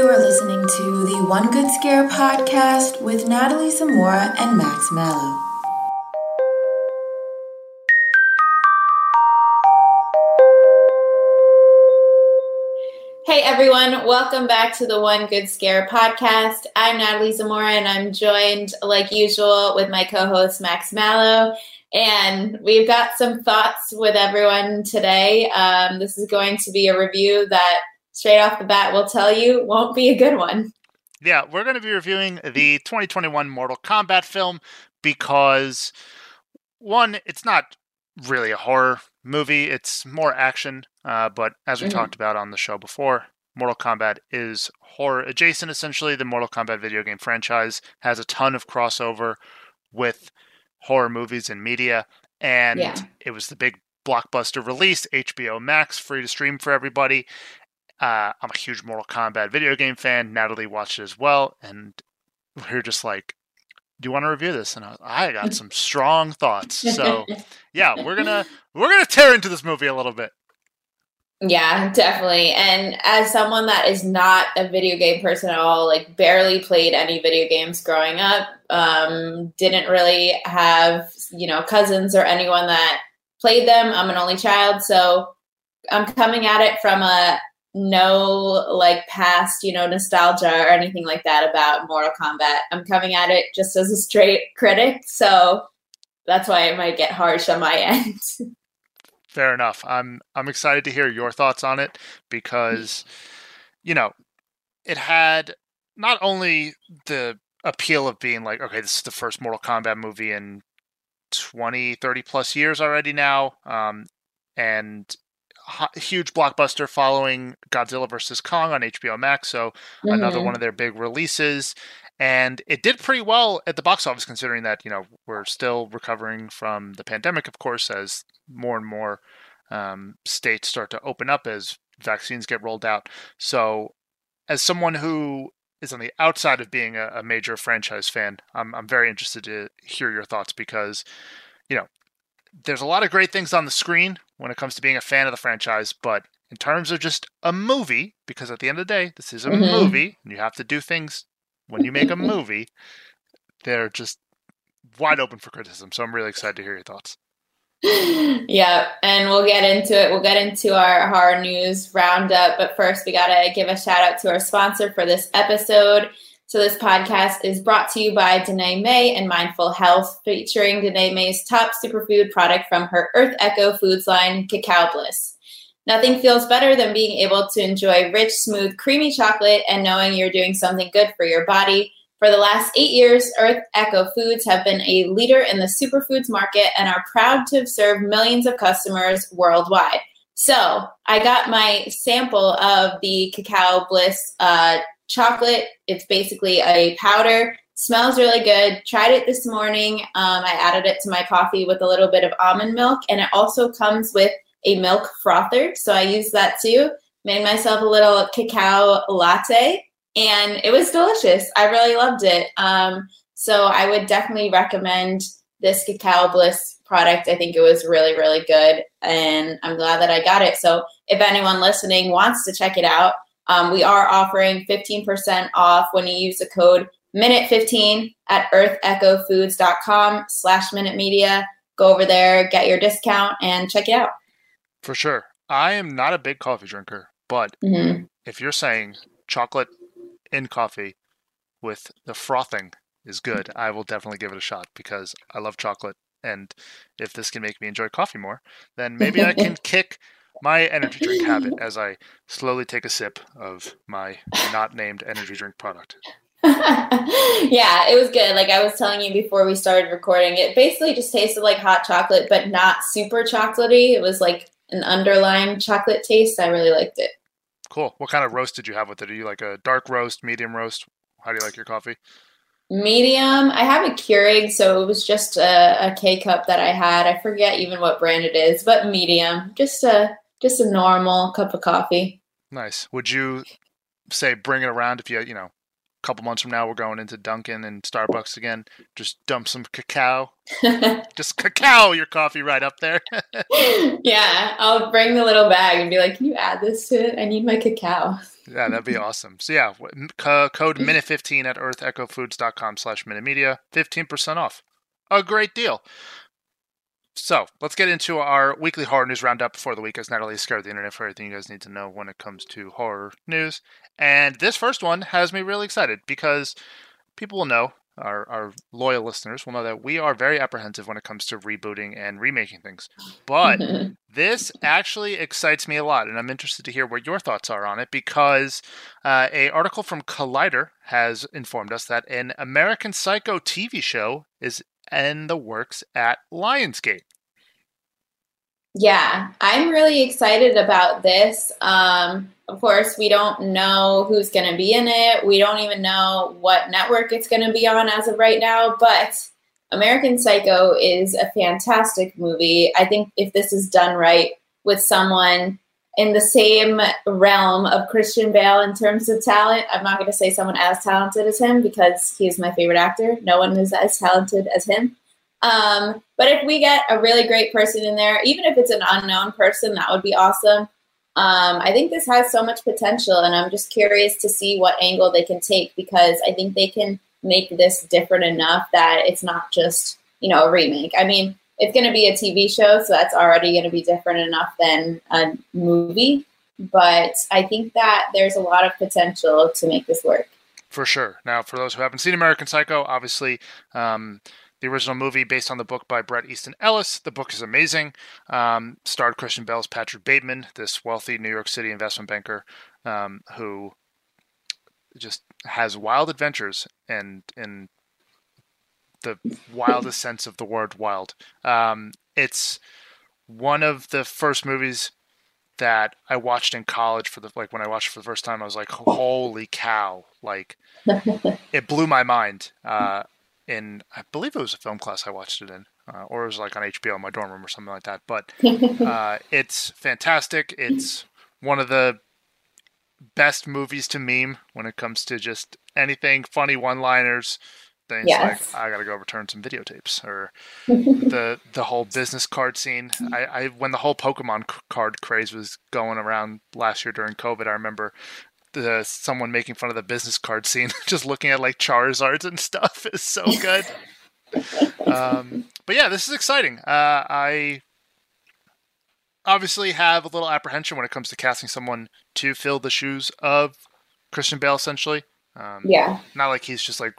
You are listening to the One Good Scare podcast with Natalie Zamora and Max Mallow. Hey everyone, welcome back to the One Good Scare podcast. I'm Natalie Zamora and I'm joined, like usual, with my co host Max Mallow. And we've got some thoughts with everyone today. Um, this is going to be a review that, straight off the bat, will tell you won't be a good one. Yeah, we're going to be reviewing the 2021 Mortal Kombat film because, one, it's not really a horror movie, it's more action. Uh, but as we mm-hmm. talked about on the show before, Mortal Kombat is horror adjacent essentially. The Mortal Kombat video game franchise has a ton of crossover with horror movies and media. And yeah. it was the big blockbuster release, HBO Max, free to stream for everybody. Uh, I'm a huge Mortal Kombat video game fan. Natalie watched it as well. And we are just like, do you want to review this? And I, I got some strong thoughts. So yeah, we're gonna we're gonna tear into this movie a little bit. Yeah, definitely. And as someone that is not a video game person at all, like barely played any video games growing up, um, didn't really have, you know, cousins or anyone that played them. I'm an only child, so I'm coming at it from a no like past, you know, nostalgia or anything like that about Mortal Kombat. I'm coming at it just as a straight critic, so that's why it might get harsh on my end. Fair enough. I'm I'm excited to hear your thoughts on it because you know, it had not only the appeal of being like, okay, this is the first Mortal Kombat movie in 20, 30 plus years already now. Um, and huge blockbuster following Godzilla vs. Kong on HBO Max. So mm-hmm. another one of their big releases. And it did pretty well at the box office, considering that, you know, we're still recovering from the pandemic, of course, as more and more um, states start to open up as vaccines get rolled out. So, as someone who is on the outside of being a, a major franchise fan, I'm, I'm very interested to hear your thoughts because, you know, there's a lot of great things on the screen when it comes to being a fan of the franchise, but in terms of just a movie, because at the end of the day, this is a mm-hmm. movie, and you have to do things when you make a movie, they're just wide open for criticism. So I'm really excited to hear your thoughts. yeah, and we'll get into it. We'll get into our horror news roundup, but first we got to give a shout out to our sponsor for this episode. So this podcast is brought to you by Danette May and Mindful Health, featuring Danette May's top superfood product from her Earth Echo Foods line, Cacao Bliss. Nothing feels better than being able to enjoy rich, smooth, creamy chocolate and knowing you're doing something good for your body. For the last eight years, Earth Echo Foods have been a leader in the superfoods market and are proud to have served millions of customers worldwide. So I got my sample of the Cacao Bliss uh, chocolate. It's basically a powder. Smells really good. Tried it this morning. Um, I added it to my coffee with a little bit of almond milk, and it also comes with a milk frother. So I used that too. Made myself a little cacao latte and it was delicious. I really loved it. Um, so I would definitely recommend this Cacao Bliss product. I think it was really, really good, and I'm glad that I got it. So if anyone listening wants to check it out, um, we are offering 15% off when you use the code minute15 at earthechofoods.com slash minute media. Go over there, get your discount, and check it out. For sure. I am not a big coffee drinker, but mm-hmm. if you're saying chocolate in coffee with the frothing is good, I will definitely give it a shot because I love chocolate. And if this can make me enjoy coffee more, then maybe I can kick my energy drink habit as I slowly take a sip of my not named energy drink product. yeah, it was good. Like I was telling you before we started recording, it basically just tasted like hot chocolate, but not super chocolatey. It was like an underlying chocolate taste. I really liked it. Cool. What kind of roast did you have with it? Are you like a dark roast, medium roast? How do you like your coffee? Medium. I have a Keurig, so it was just a, a K cup that I had. I forget even what brand it is, but medium. Just a just a normal cup of coffee. Nice. Would you say bring it around if you you know a couple months from now we're going into Dunkin' and Starbucks again? Just dump some cacao. just cacao your coffee right up there. yeah, I'll bring the little bag and be like, "Can you add this to it? I need my cacao." yeah, that'd be awesome. So yeah, code minute15 at earthechofoods.com slash minutemedia, 15% off. A great deal. So let's get into our weekly horror news roundup before the week, as Natalie scared the internet for everything you guys need to know when it comes to horror news. And this first one has me really excited because people will know our, our loyal listeners will know that we are very apprehensive when it comes to rebooting and remaking things. But this actually excites me a lot, and I'm interested to hear what your thoughts are on it because uh, a article from Collider has informed us that an American Psycho TV show is in the works at Lionsgate. Yeah, I'm really excited about this. Um, of course, we don't know who's going to be in it. We don't even know what network it's going to be on as of right now. But American Psycho is a fantastic movie. I think if this is done right with someone in the same realm of Christian Bale in terms of talent, I'm not going to say someone as talented as him because he is my favorite actor. No one is as talented as him. Um, but if we get a really great person in there, even if it's an unknown person, that would be awesome. Um, I think this has so much potential, and I'm just curious to see what angle they can take because I think they can make this different enough that it's not just you know a remake. I mean, it's going to be a TV show, so that's already going to be different enough than a movie. But I think that there's a lot of potential to make this work. For sure. Now, for those who haven't seen American Psycho, obviously. Um, the original movie, based on the book by Bret Easton Ellis. The book is amazing. Um, starred Christian Bale's Patrick Bateman, this wealthy New York City investment banker um, who just has wild adventures and in the wildest sense of the word wild. Um, it's one of the first movies that I watched in college for the like when I watched it for the first time. I was like, "Holy cow!" Like it blew my mind. Uh, in I believe it was a film class I watched it in, uh, or it was like on HBO in my dorm room or something like that. But uh, it's fantastic. It's one of the best movies to meme when it comes to just anything funny one-liners. Things yes. like I gotta go return some videotapes, or the the whole business card scene. I, I when the whole Pokemon card craze was going around last year during COVID, I remember the someone making fun of the business card scene, just looking at like Charizards and stuff is so good. um, but yeah, this is exciting. Uh, I obviously have a little apprehension when it comes to casting someone to fill the shoes of Christian Bale, essentially. Um, yeah. Not like he's just like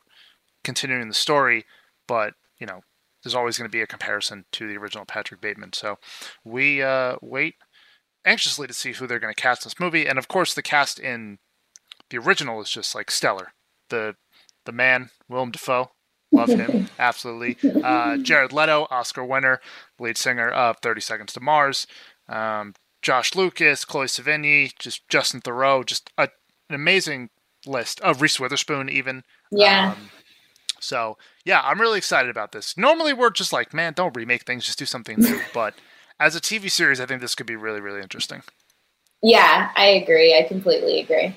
continuing the story, but you know, there's always going to be a comparison to the original Patrick Bateman. So we uh, wait anxiously to see who they're going to cast in this movie. And of course, the cast in the original is just like stellar. The the man Willem Dafoe, love him absolutely. Uh, Jared Leto, Oscar winner, lead singer of Thirty Seconds to Mars. Um, Josh Lucas, Chloe Sevigny, just Justin Theroux, just a, an amazing list of Reese Witherspoon even. Yeah. Um, so yeah, I'm really excited about this. Normally we're just like, man, don't remake things, just do something new. but as a TV series, I think this could be really, really interesting. Yeah, I agree. I completely agree.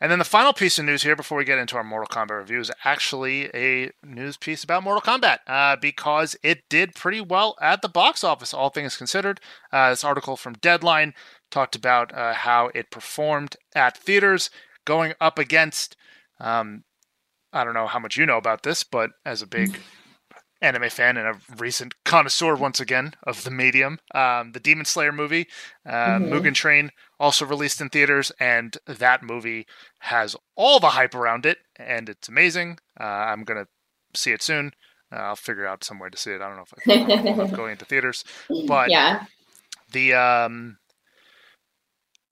And then the final piece of news here before we get into our Mortal Kombat review is actually a news piece about Mortal Kombat uh, because it did pretty well at the box office, all things considered. Uh, this article from Deadline talked about uh, how it performed at theaters, going up against. Um, I don't know how much you know about this, but as a big anime fan and a recent connoisseur once again of the medium. Um, the Demon Slayer movie, uh, mm-hmm. Mugen Train, also released in theaters, and that movie has all the hype around it, and it's amazing. Uh, I'm gonna see it soon. Uh, I'll figure out some way to see it. I don't know if I'm going into theaters, but yeah, the um,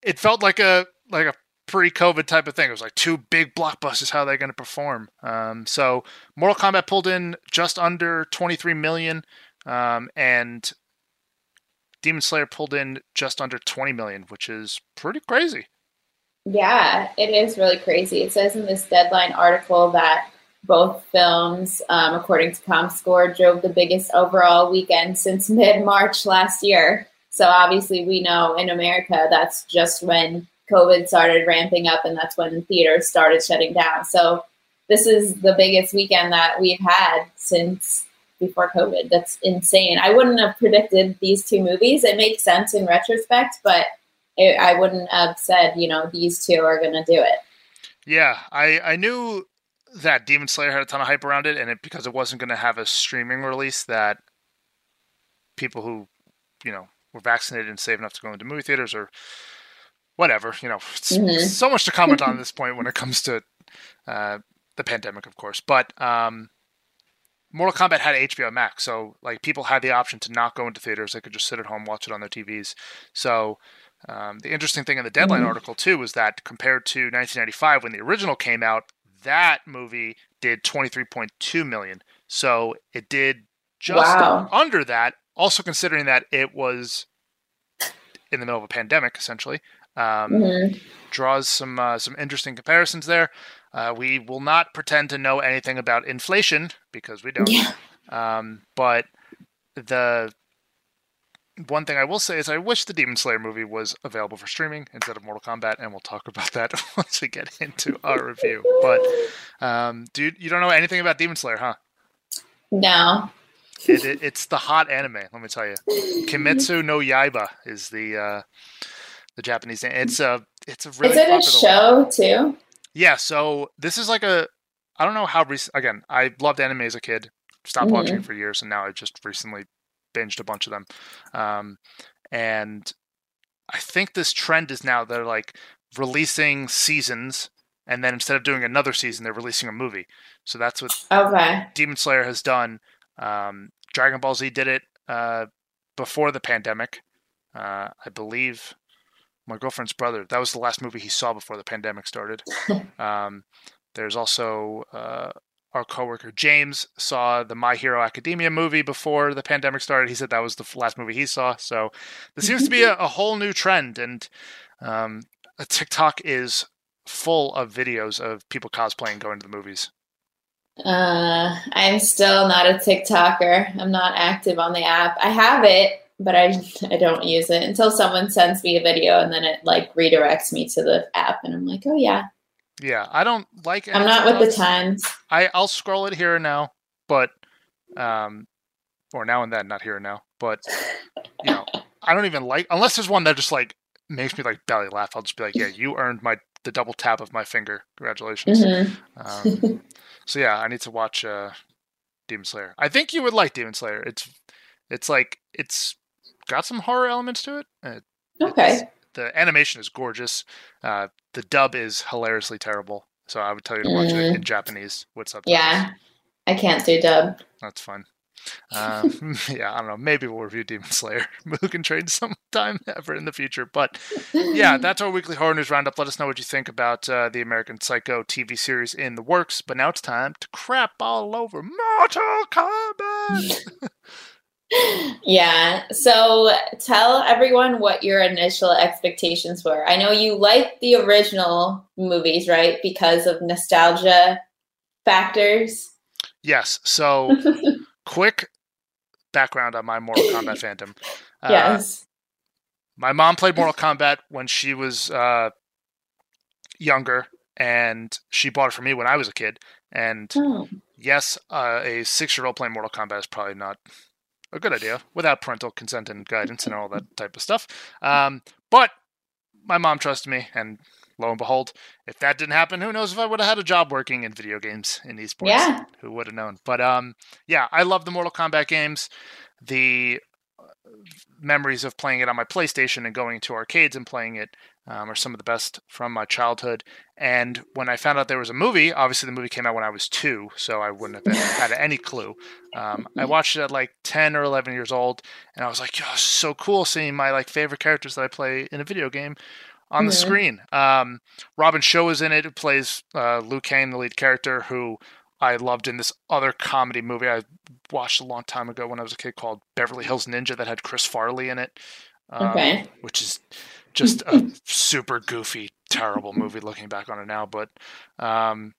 it felt like a like a pre-COVID type of thing. It was like two big blockbusters. How are they going to perform? Um, so Mortal Kombat pulled in just under 23 million, um, and Demon Slayer pulled in just under 20 million, which is pretty crazy. Yeah, it is really crazy. It says in this deadline article that both films, um, according to ComScore, drove the biggest overall weekend since mid March last year. So obviously, we know in America that's just when COVID started ramping up, and that's when theaters started shutting down. So this is the biggest weekend that we've had since before COVID. That's insane. I wouldn't have predicted these two movies. It makes sense in retrospect, but it, I wouldn't have said, you know, these two are going to do it. Yeah, I I knew that Demon Slayer had a ton of hype around it, and it because it wasn't going to have a streaming release, that people who, you know, were vaccinated and safe enough to go into movie theaters or whatever, you know, mm-hmm. so much to comment on at this point when it comes to uh, the pandemic, of course. But um, Mortal Kombat had HBO Max, so like people had the option to not go into theaters; they could just sit at home, watch it on their TVs. So um, the interesting thing in the Deadline mm-hmm. article too was that compared to 1995 when the original came out, that movie did 23.2 million. So it did just wow. under that. Also considering that it was in the middle of a pandemic, essentially, um, mm-hmm. draws some uh, some interesting comparisons there. Uh, we will not pretend to know anything about inflation because we don't. Yeah. Um, but the one thing I will say is I wish the Demon Slayer movie was available for streaming instead of Mortal Kombat, and we'll talk about that once we get into our review. But um, dude, you don't know anything about Demon Slayer, huh? No. It, it, it's the hot anime. Let me tell you, Kimetsu no Yaiba is the uh, the Japanese name. It's a it's a really. Is it a show one. too? Yeah. So this is like a I don't know how recent. Again, I loved anime as a kid. Stopped mm-hmm. watching for years, and now I just recently binged a bunch of them. Um, and I think this trend is now they're like releasing seasons, and then instead of doing another season, they're releasing a movie. So that's what okay. Demon Slayer has done. Um, Dragon Ball Z did it uh, before the pandemic. Uh, I believe my girlfriend's brother. That was the last movie he saw before the pandemic started. um, there's also uh, our coworker James saw the My Hero Academia movie before the pandemic started. He said that was the last movie he saw. So there seems to be a, a whole new trend, and um, TikTok is full of videos of people cosplaying going to the movies. Uh, I'm still not a TikToker. I'm not active on the app. I have it, but I I don't use it until someone sends me a video and then it like redirects me to the app, and I'm like, oh yeah, yeah, I don't like. I'm not with else. the times. I I'll scroll it here and now, but um, or now and then, not here and now. But you know, I don't even like unless there's one that just like makes me like belly laugh. I'll just be like, yeah, you earned my the double tap of my finger. Congratulations. Mm-hmm. Um, so yeah, I need to watch uh, Demon Slayer. I think you would like Demon Slayer. It's it's like it's got some horror elements to it. it okay the animation is gorgeous. Uh, the dub is hilariously terrible. So I would tell you to watch mm. it in. Japanese What's up? Yeah, I can't do dub. That's fun. Uh, yeah, I don't know. Maybe we'll review Demon Slayer, Mugen Train sometime ever in the future. But yeah, that's our weekly horror news roundup. Let us know what you think about uh, the American Psycho TV series in the works. But now it's time to crap all over Mortal Kombat. Yeah. So tell everyone what your initial expectations were. I know you like the original movies, right? Because of nostalgia factors. Yes. So quick background on my Mortal Kombat fandom. Uh, yes. My mom played Mortal Kombat when she was uh, younger, and she bought it for me when I was a kid. And oh. yes, uh, a six-year-old playing Mortal Kombat is probably not a good idea without parental consent and guidance and all that type of stuff. Um, but my mom trusted me, and lo and behold, if that didn't happen, who knows if I would have had a job working in video games in esports? Yeah, who would have known? But um, yeah, I love the Mortal Kombat games. The memories of playing it on my PlayStation and going to arcades and playing it um, are some of the best from my childhood. And when I found out there was a movie, obviously the movie came out when I was two, so I wouldn't have had any clue. Um, I watched it at like 10 or 11 years old, and I was like, "Oh, so cool seeing my like favorite characters that I play in a video game on the screen." Um, Robin Shou is in it, who plays uh, Liu Kang, the lead character, who I loved in this other comedy movie I watched a long time ago when I was a kid called Beverly Hills Ninja that had Chris Farley in it. Um, Okay. Which is just a super goofy, terrible movie looking back on it now. But um,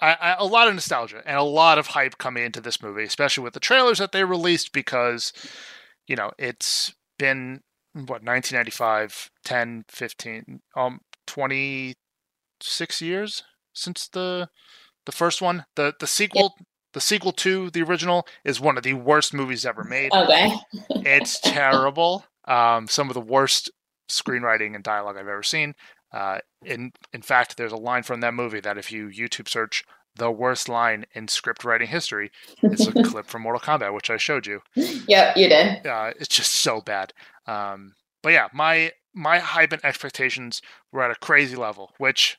I, I, a lot of nostalgia and a lot of hype coming into this movie, especially with the trailers that they released because, you know, it's been what 1995 10 15 um 26 years since the the first one the the sequel the sequel to the original is one of the worst movies ever made Okay. it's terrible um some of the worst screenwriting and dialogue i've ever seen uh in in fact there's a line from that movie that if you youtube search the worst line in script writing history it's a clip from mortal kombat which i showed you yep, you did. uh, it's just so bad. Um, but yeah, my my hype and expectations were at a crazy level, which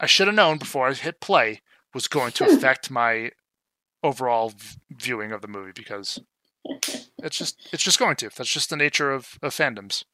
I should have known before I hit play was going to affect my overall v- viewing of the movie because it's just it's just going to. That's just the nature of, of fandoms.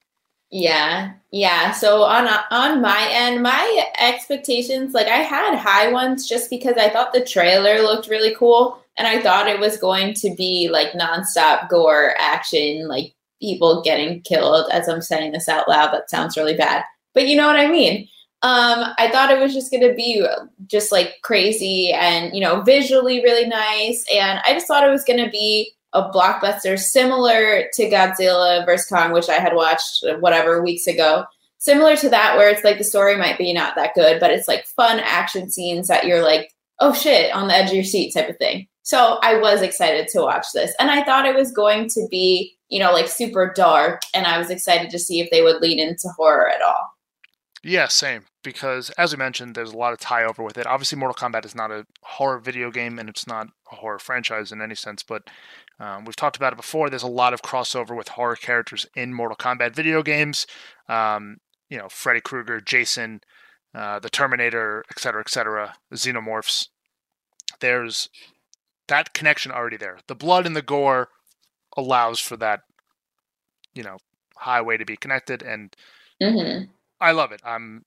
Yeah, yeah. So on on my end, my expectations, like I had high ones just because I thought the trailer looked really cool, and I thought it was going to be like nonstop gore action, like people getting killed. As I'm saying this out loud, that sounds really bad, but you know what I mean. Um, I thought it was just going to be just like crazy and you know visually really nice, and I just thought it was going to be a blockbuster similar to Godzilla vs. Kong, which I had watched uh, whatever weeks ago. Similar to that, where it's like the story might be not that good, but it's like fun action scenes that you're like, oh shit, on the edge of your seat type of thing. So I was excited to watch this. And I thought it was going to be, you know, like super dark. And I was excited to see if they would lean into horror at all. Yeah, same. Because as we mentioned, there's a lot of tie over with it. Obviously, Mortal Kombat is not a horror video game, and it's not a horror franchise in any sense. But um, we've talked about it before. There's a lot of crossover with horror characters in Mortal Kombat video games. Um, you know, Freddy Krueger, Jason, uh, the Terminator, et cetera, et cetera, Xenomorphs. There's that connection already there. The blood and the gore allows for that, you know, highway to be connected, and Mm-hmm. I love it. I'm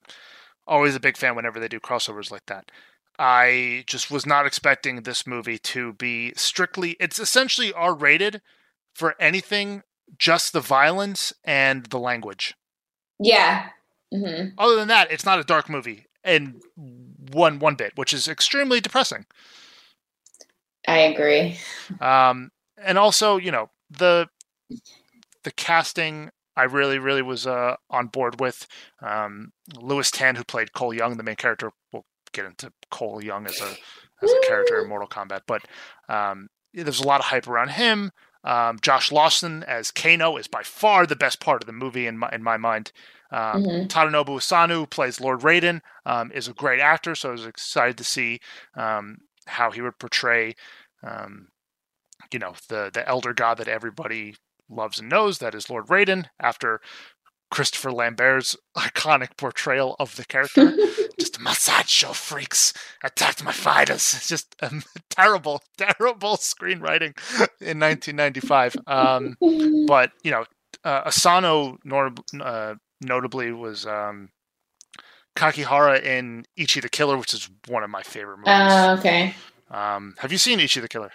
always a big fan whenever they do crossovers like that. I just was not expecting this movie to be strictly it's essentially R rated for anything just the violence and the language. Yeah. Mm-hmm. Other than that, it's not a dark movie in one one bit, which is extremely depressing. I agree. Um, and also, you know, the the casting I really, really was uh, on board with. Um, Lewis Tan, who played Cole Young, the main character. We'll get into Cole Young as a as a character in Mortal Kombat, but um, there's a lot of hype around him. Um, Josh Lawson as Kano is by far the best part of the movie in my in my mind. Um, Mhm. Tadanobu Asano, who plays Lord Raiden, um, is a great actor, so I was excited to see um, how he would portray, um, you know, the the elder god that everybody loves and knows, that is Lord Raiden. After Christopher Lambert's iconic portrayal of the character, just massage show freaks attacked my fighters. It's just um, terrible, terrible screenwriting in 1995. Um, but you know, uh, Asano nor- uh, notably was um, Kakihara in Ichi the Killer, which is one of my favorite movies. Uh, okay. um, have you seen Ichi the Killer?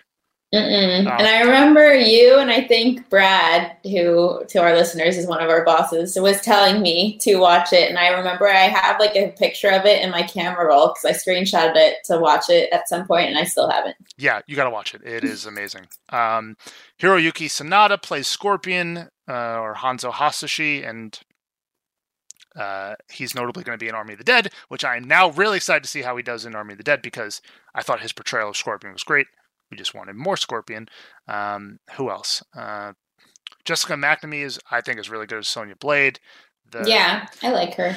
Mm-mm. Oh. And I remember you and I think Brad, who to our listeners is one of our bosses, was telling me to watch it. And I remember I have like a picture of it in my camera roll because I screenshotted it to watch it at some point and I still haven't. Yeah, you got to watch it. It is amazing. Um, Hiroyuki Sanada plays Scorpion uh, or Hanzo Hasashi, and uh, he's notably going to be in Army of the Dead, which I am now really excited to see how he does in Army of the Dead because I thought his portrayal of Scorpion was great. We just wanted more Scorpion. Um, who else? Uh, Jessica McNamee is, I think, is really good as Sonya Blade. The, yeah, I like her.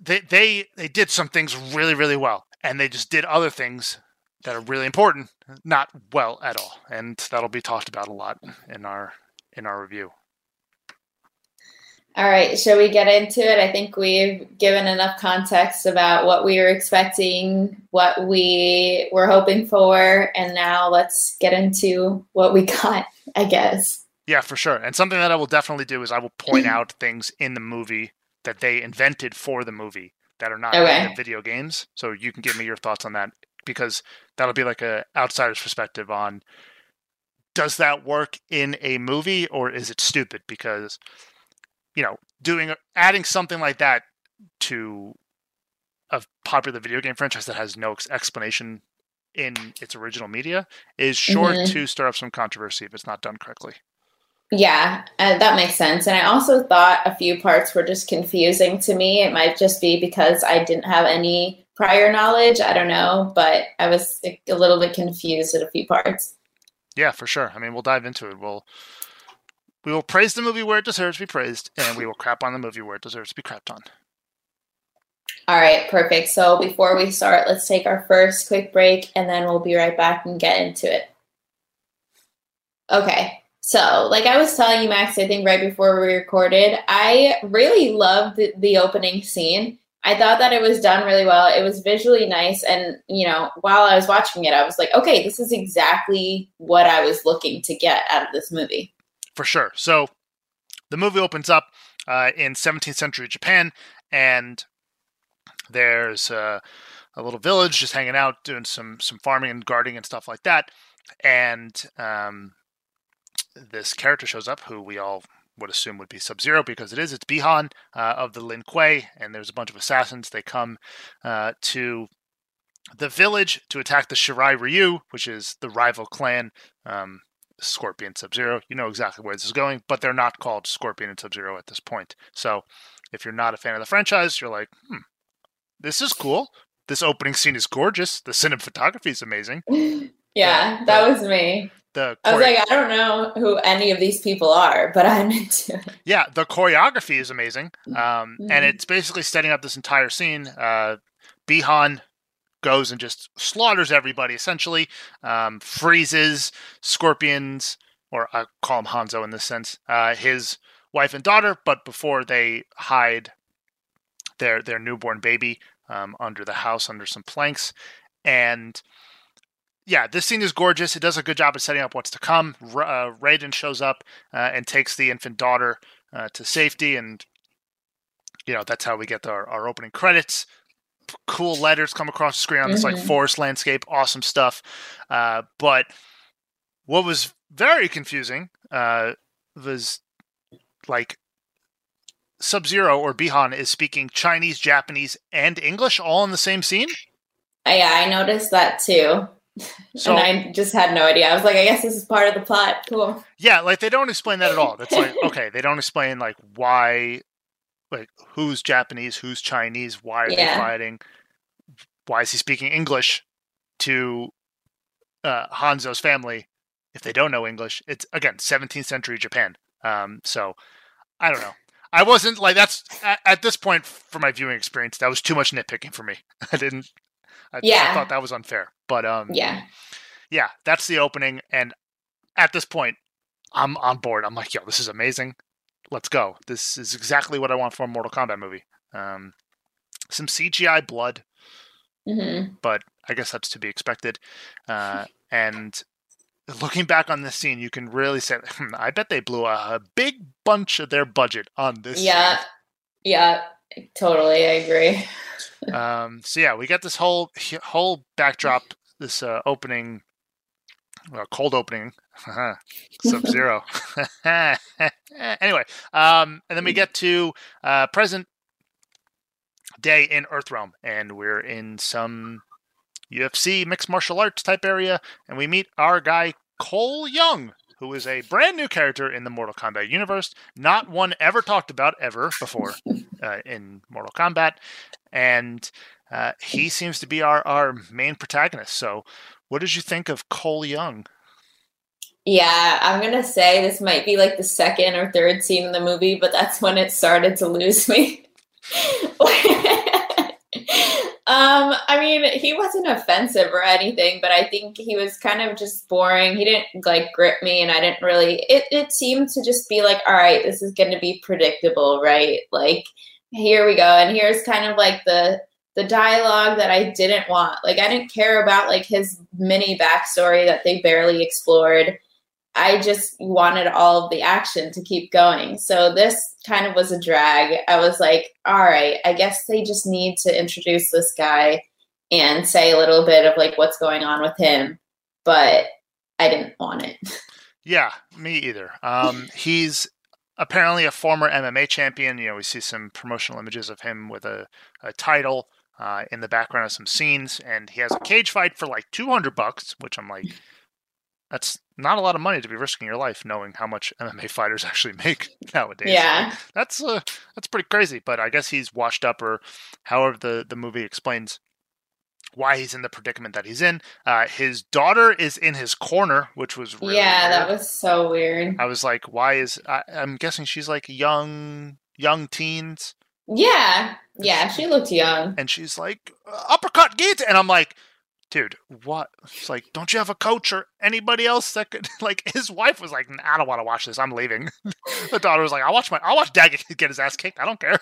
they they they did some things really really well and they just did other things that are really important not well at all and that'll be talked about a lot in our in our review All right, shall we get into it? I think we've given enough context about what we were expecting, what we were hoping for, and now let's get into what we got, I guess. yeah for sure and something that i will definitely do is i will point out things in the movie that they invented for the movie that are not Okay. in the video games so you can give me your thoughts on that because that'll be like a outsider's perspective on does that work in a movie or is it stupid because you know doing adding something like that to a popular video game franchise that has no explanation in its original media is sure mm-hmm. to stir up some controversy if it's not done correctly. Yeah, uh, that makes sense. And I also thought a few parts were just confusing to me. It might just be because I didn't have any prior knowledge. I don't know, but I was a little bit confused at a few parts. Yeah, for sure. I mean, we'll dive into it. We'll we will praise the movie where it deserves to be praised, and we will crap on the movie where it deserves to be crapped on. All right, perfect. So before we start, let's take our first quick break, and then we'll be right back and get into it. Okay, so, like I was telling you, Max, I think right before we recorded, I really loved the, the, opening scene. I thought that it was done really well. It was visually nice. And, you know, while I was watching it, I was like, okay, this is exactly what I was looking to get out of this movie. For sure. So, the movie opens up uh, in 17th century Japan, and there's uh, a little village just hanging out, doing some some farming and gardening and stuff like that. And um, this character shows up who we all would assume would be Sub Zero because it is. It's Bi-Han uh, of the Lin Kuei, and there's a bunch of assassins. They come uh, to the village to attack the Shirai Ryu, which is the rival clan. Um, Scorpion Sub Zero. You know exactly where this is going, but they're not called Scorpion and Sub Zero at this point. So if you're not a fan of the franchise, you're like, hmm, this is cool. This opening scene is gorgeous. The cinematography is amazing. yeah, that was me the I was like, I don't know who any of these people are, but I'm into it. Yeah, the choreography is amazing, um, mm-hmm. and it's basically setting up this entire scene. Uh, Bi-Han goes and just slaughters everybody, essentially, um, freezes scorpions, or I call him Hanzo in this sense, uh, his wife and daughter. But before they hide their their newborn baby um, under the house, under some planks, and yeah, this scene is gorgeous. It does a good job of setting up what's to come. Uh, Raiden shows up uh, and takes the infant daughter uh, to safety, and you know that's how we get our, our opening credits. P- cool letters come across the screen on this mm-hmm. like forest landscape, awesome stuff. Uh, but what was very confusing uh, was like Sub Zero or Bi-Han is speaking Chinese, Japanese, and English all in the same scene. Yeah, I noticed that too. So, and I just had no idea. I was like, I guess this is part of the plot. Cool. Yeah, like they don't explain that at all. That's like, okay, they don't explain like why, like who's Japanese, who's Chinese, why are yeah. they fighting, why is he speaking English to uh, Hanzo's family if they don't know English? It's again 17th century Japan. Um, so I don't know. I wasn't like that's at, at, this point for my viewing experience. That was too much nitpicking for me. I didn't. I, yeah. I thought that was unfair. But um, yeah, yeah, that's the opening, and at this point, I'm on board. I'm like, yo, this is amazing. Let's go. This is exactly what I want for a Mortal Kombat movie. Um, some CGI blood, mm-hmm. but I guess that's to be expected. Uh, and looking back on this scene, you can really say, hmm, I bet they blew a, a, big bunch of their budget on this. Yeah, scene. yeah, totally. I agree. um, so yeah, we got this whole whole backdrop this uh, opening, well, cold opening, Sub Zero. anyway, um, and then we get to uh, present day in Earthrealm, and we're in some UFC mixed martial arts type area, and we meet our guy Cole Young, who is a brand new character in the Mortal Kombat universe, not one ever talked about ever before uh, in Mortal Kombat, and uh, he seems to be our, our main protagonist. So, what did you think of Cole Young? Yeah, I'm gonna say this might be like the second or third scene in the movie, but that's when it started to lose me. um, I mean, he wasn't offensive or anything, but I think he was kind of just boring. He didn't like grip me, and I didn't really. It it seemed to just be like, all right, this is going to be predictable, right? Like, here we go, and here's kind of like the the dialogue that I didn't want. Like I didn't care about like his mini backstory that they barely explored. I just wanted all of the action to keep going. So this kind of was a drag. I was like, all right, I guess they just need to introduce this guy and say a little bit of like what's going on with him, but I didn't want it. Yeah, me either. Um, he's apparently a former MMA champion. You know, we see some promotional images of him with a, a title uh, in the background of some scenes, and he has a cage fight for like 200 bucks, which I'm like, that's not a lot of money to be risking your life knowing how much MMA fighters actually make nowadays. Yeah. That's uh, that's pretty crazy, but I guess he's washed up or however the the movie explains why he's in the predicament that he's in. Uh, his daughter is in his corner, which was really yeah, weird. that was so weird. I was like, why is I, I'm guessing she's like young young teens, Yeah, yeah, she looked young. and she's like uppercut get, and I'm like, dude, what? It's like, don't you have a coach or anybody else that could like? His wife was like, I don't want to watch this. I'm leaving. the daughter was like, I'll watch my I'll watch Dad get, get his ass kicked. I don't care.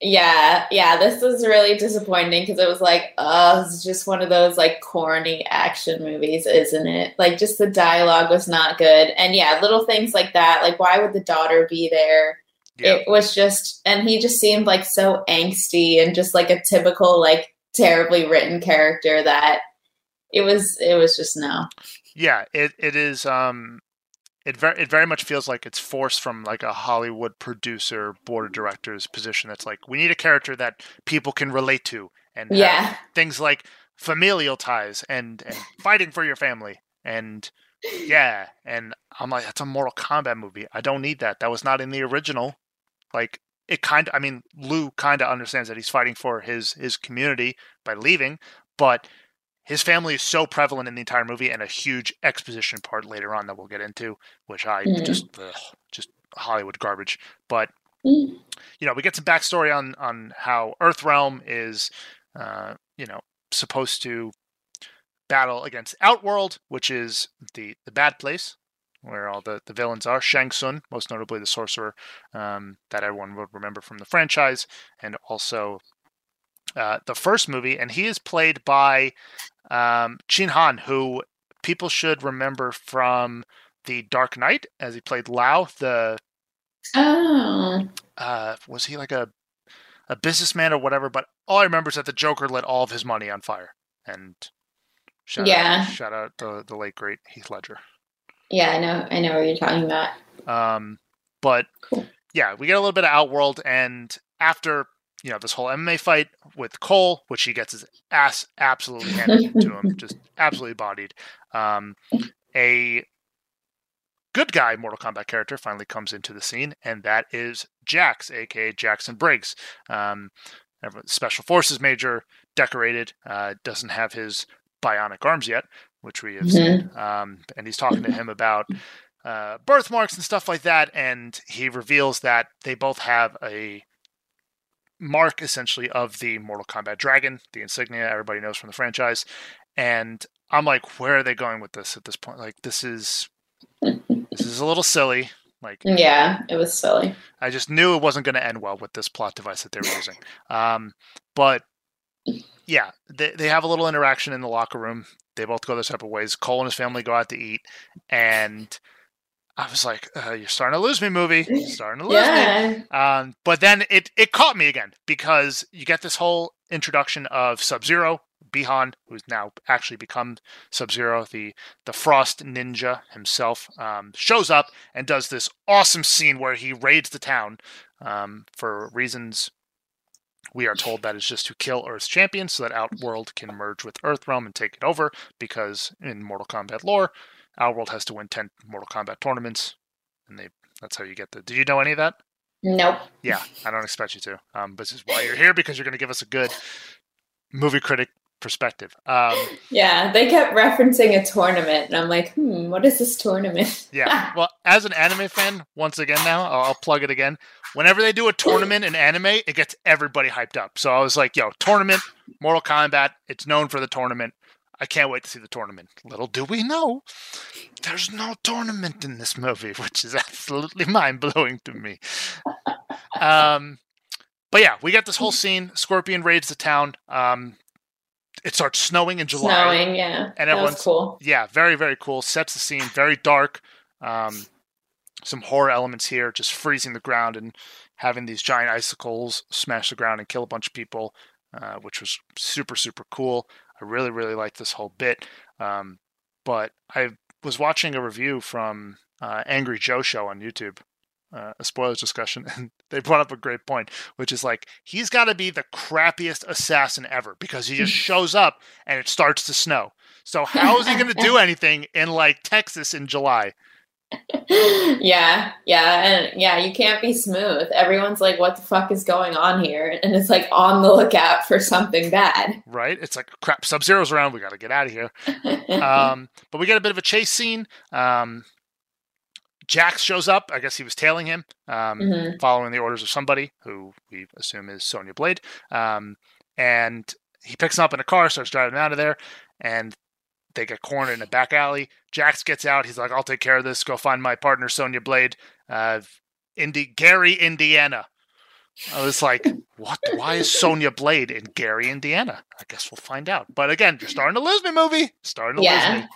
Yeah, yeah, this was really disappointing because it was like, oh, it's just one of those like corny action movies, isn't it? Like, just the dialogue was not good. And yeah, little things like that. Like, why would the daughter be there? Yeah. It was just, and he just seemed like so angsty and just like a typical, like, terribly written character that it was, it was just no. Yeah, it, it is. Um, it very it very much feels like it's forced from like a Hollywood producer board of directors position. That's like we need a character that people can relate to, and Yeah. things like familial ties and and fighting for your family and yeah. And I'm like, that's a Mortal Kombat movie. I don't need that. That was not in the original. Like it kind of. I mean, Liu kind of understands that he's fighting for his his community by leaving, but his family is so prevalent in the entire movie and a huge exposition part later on that we'll get into, which I Mhm. just ugh, just Hollywood garbage. But Mm. you know, we get some backstory on on how Earthrealm is, uh, you know, supposed to battle against Outworld, which is the the bad place where all the, the villains are. Shang Tsung, most notably the sorcerer um, that everyone would remember from the franchise, and also uh, the first movie. And he is played by um, Chin Han, who people should remember from the Dark Knight, as he played Lau, the Oh, uh, was he like a a businessman or whatever? But all I remember is that the Joker lit all of his money on fire. And shout Yeah. out, shout out the the late great Heath Ledger. Yeah, I know, I know what you're talking about. Um, but Cool. yeah, we get a little bit of Outworld, and after you know this whole MMA fight with Cole, which he gets his ass absolutely handed to him, just absolutely bodied. Um, a good guy Mortal Kombat character finally comes into the scene, and that is Jax, aka Jackson Briggs. Um, special forces major, decorated, uh, doesn't have his bionic arms yet, which we have seen. Um, and he's talking to him about uh, birthmarks and stuff like that, and he reveals that they both have a mark essentially of the Mortal Kombat dragon, the insignia everybody knows from the franchise. And I'm like, where are they going with this at this point? Like, this is this is a little silly. Like, Yeah, it was silly. I just knew it wasn't going to end well with this plot device that they were using. Um, but yeah, they they have a little interaction in the locker room. They both go their separate ways. Cole and his family go out to eat, and I was like, uh, "You're starting to lose me, movie. You're starting to lose me." Um, but then it it caught me again because you get this whole introduction of Sub Zero, Bihan, who's now actually become Sub Zero, the the Frost Ninja himself, um, shows up and does this awesome scene where he raids the town um, for reasons we are told that is just to kill Earth's champion so that Outworld can merge with Earthrealm and take it over. Because in Mortal Kombat lore, Outworld has to win ten Mortal Kombat tournaments, and they that's how you get the. Did you know any of that? Nope. Yeah, I don't expect you to. Um, but this is why you're here because you're going to give us a good movie critic perspective. Um, Yeah, they kept referencing a tournament, and I'm like, hmm, what is this tournament? yeah. Well, as an anime fan, once again now, I'll, I'll plug it again. Whenever they do a tournament in anime, it gets everybody hyped up. So I was like, yo, tournament, Mortal Kombat, it's known for the tournament. I can't wait to see the tournament. Little do we know, there's no tournament in this movie, which is absolutely mind blowing to me. Um, but yeah, we got this whole scene. Scorpion raids the town. Um, it starts snowing in July. Snowing, yeah. And that everyone's- was cool. Yeah, very very cool. Sets the scene. Very dark. Um, some horror elements here, just freezing the ground and having these giant icicles smash the ground and kill a bunch of people. uh, which was super super cool. I really really liked this whole bit. Um, but I was watching a review from uh, Angry Joe Show on YouTube, uh, a spoilers discussion, and they brought up a great point, which is like he's got to be the crappiest assassin ever because he just shows up and it starts to snow. So how is he going to do anything in like Texas in July? yeah, yeah, and yeah, you can't be smooth. Everyone's like, "What the fuck is going on here?" And it's like on the lookout for something bad. Right? It's like crap. Sub Zero's around. We got to get out of here. um, but we get a bit of a chase scene. Um, Jax shows up. I guess he was tailing him, um, mm-hmm. following the orders of somebody who we assume is Sonya Blade. Um, and he picks him up in a car, starts driving out of there, and they get cornered in a back alley. Jax gets out. He's like, I'll take care of this. Go find my partner, Sonya Blade, uh, Indi- Gary, Indiana. I was like, what? Why is Sonya Blade in Gary, Indiana? I guess we'll find out. But again, you're starting to lose me, movie. Starting to yeah. lose me.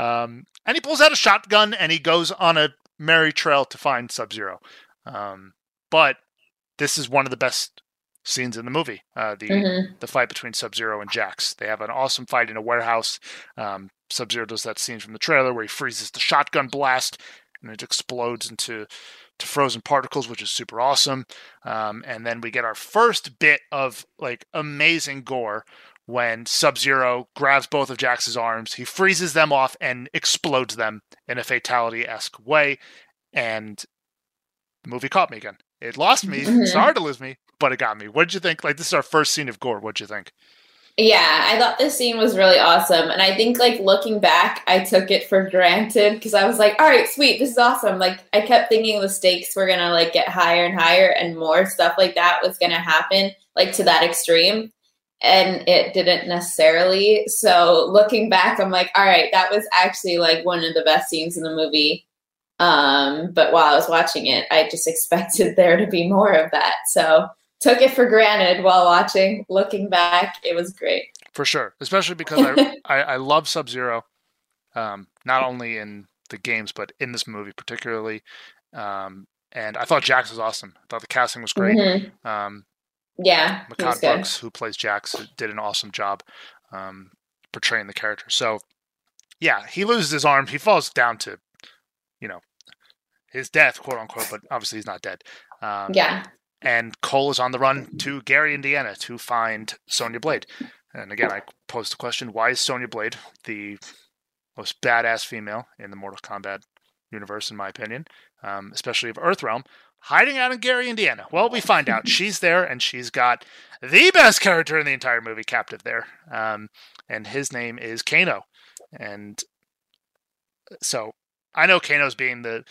Um, and he pulls out a shotgun and he goes on a merry trail to find Sub Zero. Um, but this is one of the best scenes in the movie. Uh, the mm-hmm. the fight between Sub Zero and Jax. They have an awesome fight in a warehouse. Um, Sub Zero does that scene from the trailer where he freezes the shotgun blast and it explodes into to frozen particles, which is super awesome. Um, and then we get our first bit of like amazing gore when Sub Zero grabs both of Jax's arms, he freezes them off and explodes them in a fatality esque way. And the movie caught me again. It lost me. Mm-hmm. Sorry to lose me, but it got me. What did you think? Like this is our first scene of gore. What did you think? Yeah, I thought this scene was really awesome. And I think like looking back, I took it for granted because I was like, all right, sweet, this is awesome. Like I kept thinking the stakes were gonna like get higher and higher and more stuff like that was gonna happen, like to that extreme. And it didn't necessarily. So looking back, I'm like, all right, that was actually like one of the best scenes in the movie. Um, but while I was watching it, I just expected there to be more of that. So took it for granted while watching. Looking back, it was great. For sure, especially because I, I, I love Sub Zero, um, not only in the games but in this movie particularly. Um, and I thought Jax was awesome. I thought the casting was great. Mm-hmm. Um, yeah, Mehcad Brooks, who plays Jax, did an awesome job um, portraying the character. So, yeah, he loses his arm. He falls down to, you know, his death, quote unquote. But obviously, he's not dead. Um, yeah and Cole is on the run to Gary, Indiana, to find Sonya Blade. And again, I posed the question: Why is Sonya Blade the most badass female in the Mortal Kombat universe, in my opinion, um, especially of Earthrealm, hiding out in Gary, Indiana? Well, we find out she's there, and she's got the best character in the entire movie captive there, um, and his name is Kano. And so I know Kano's being the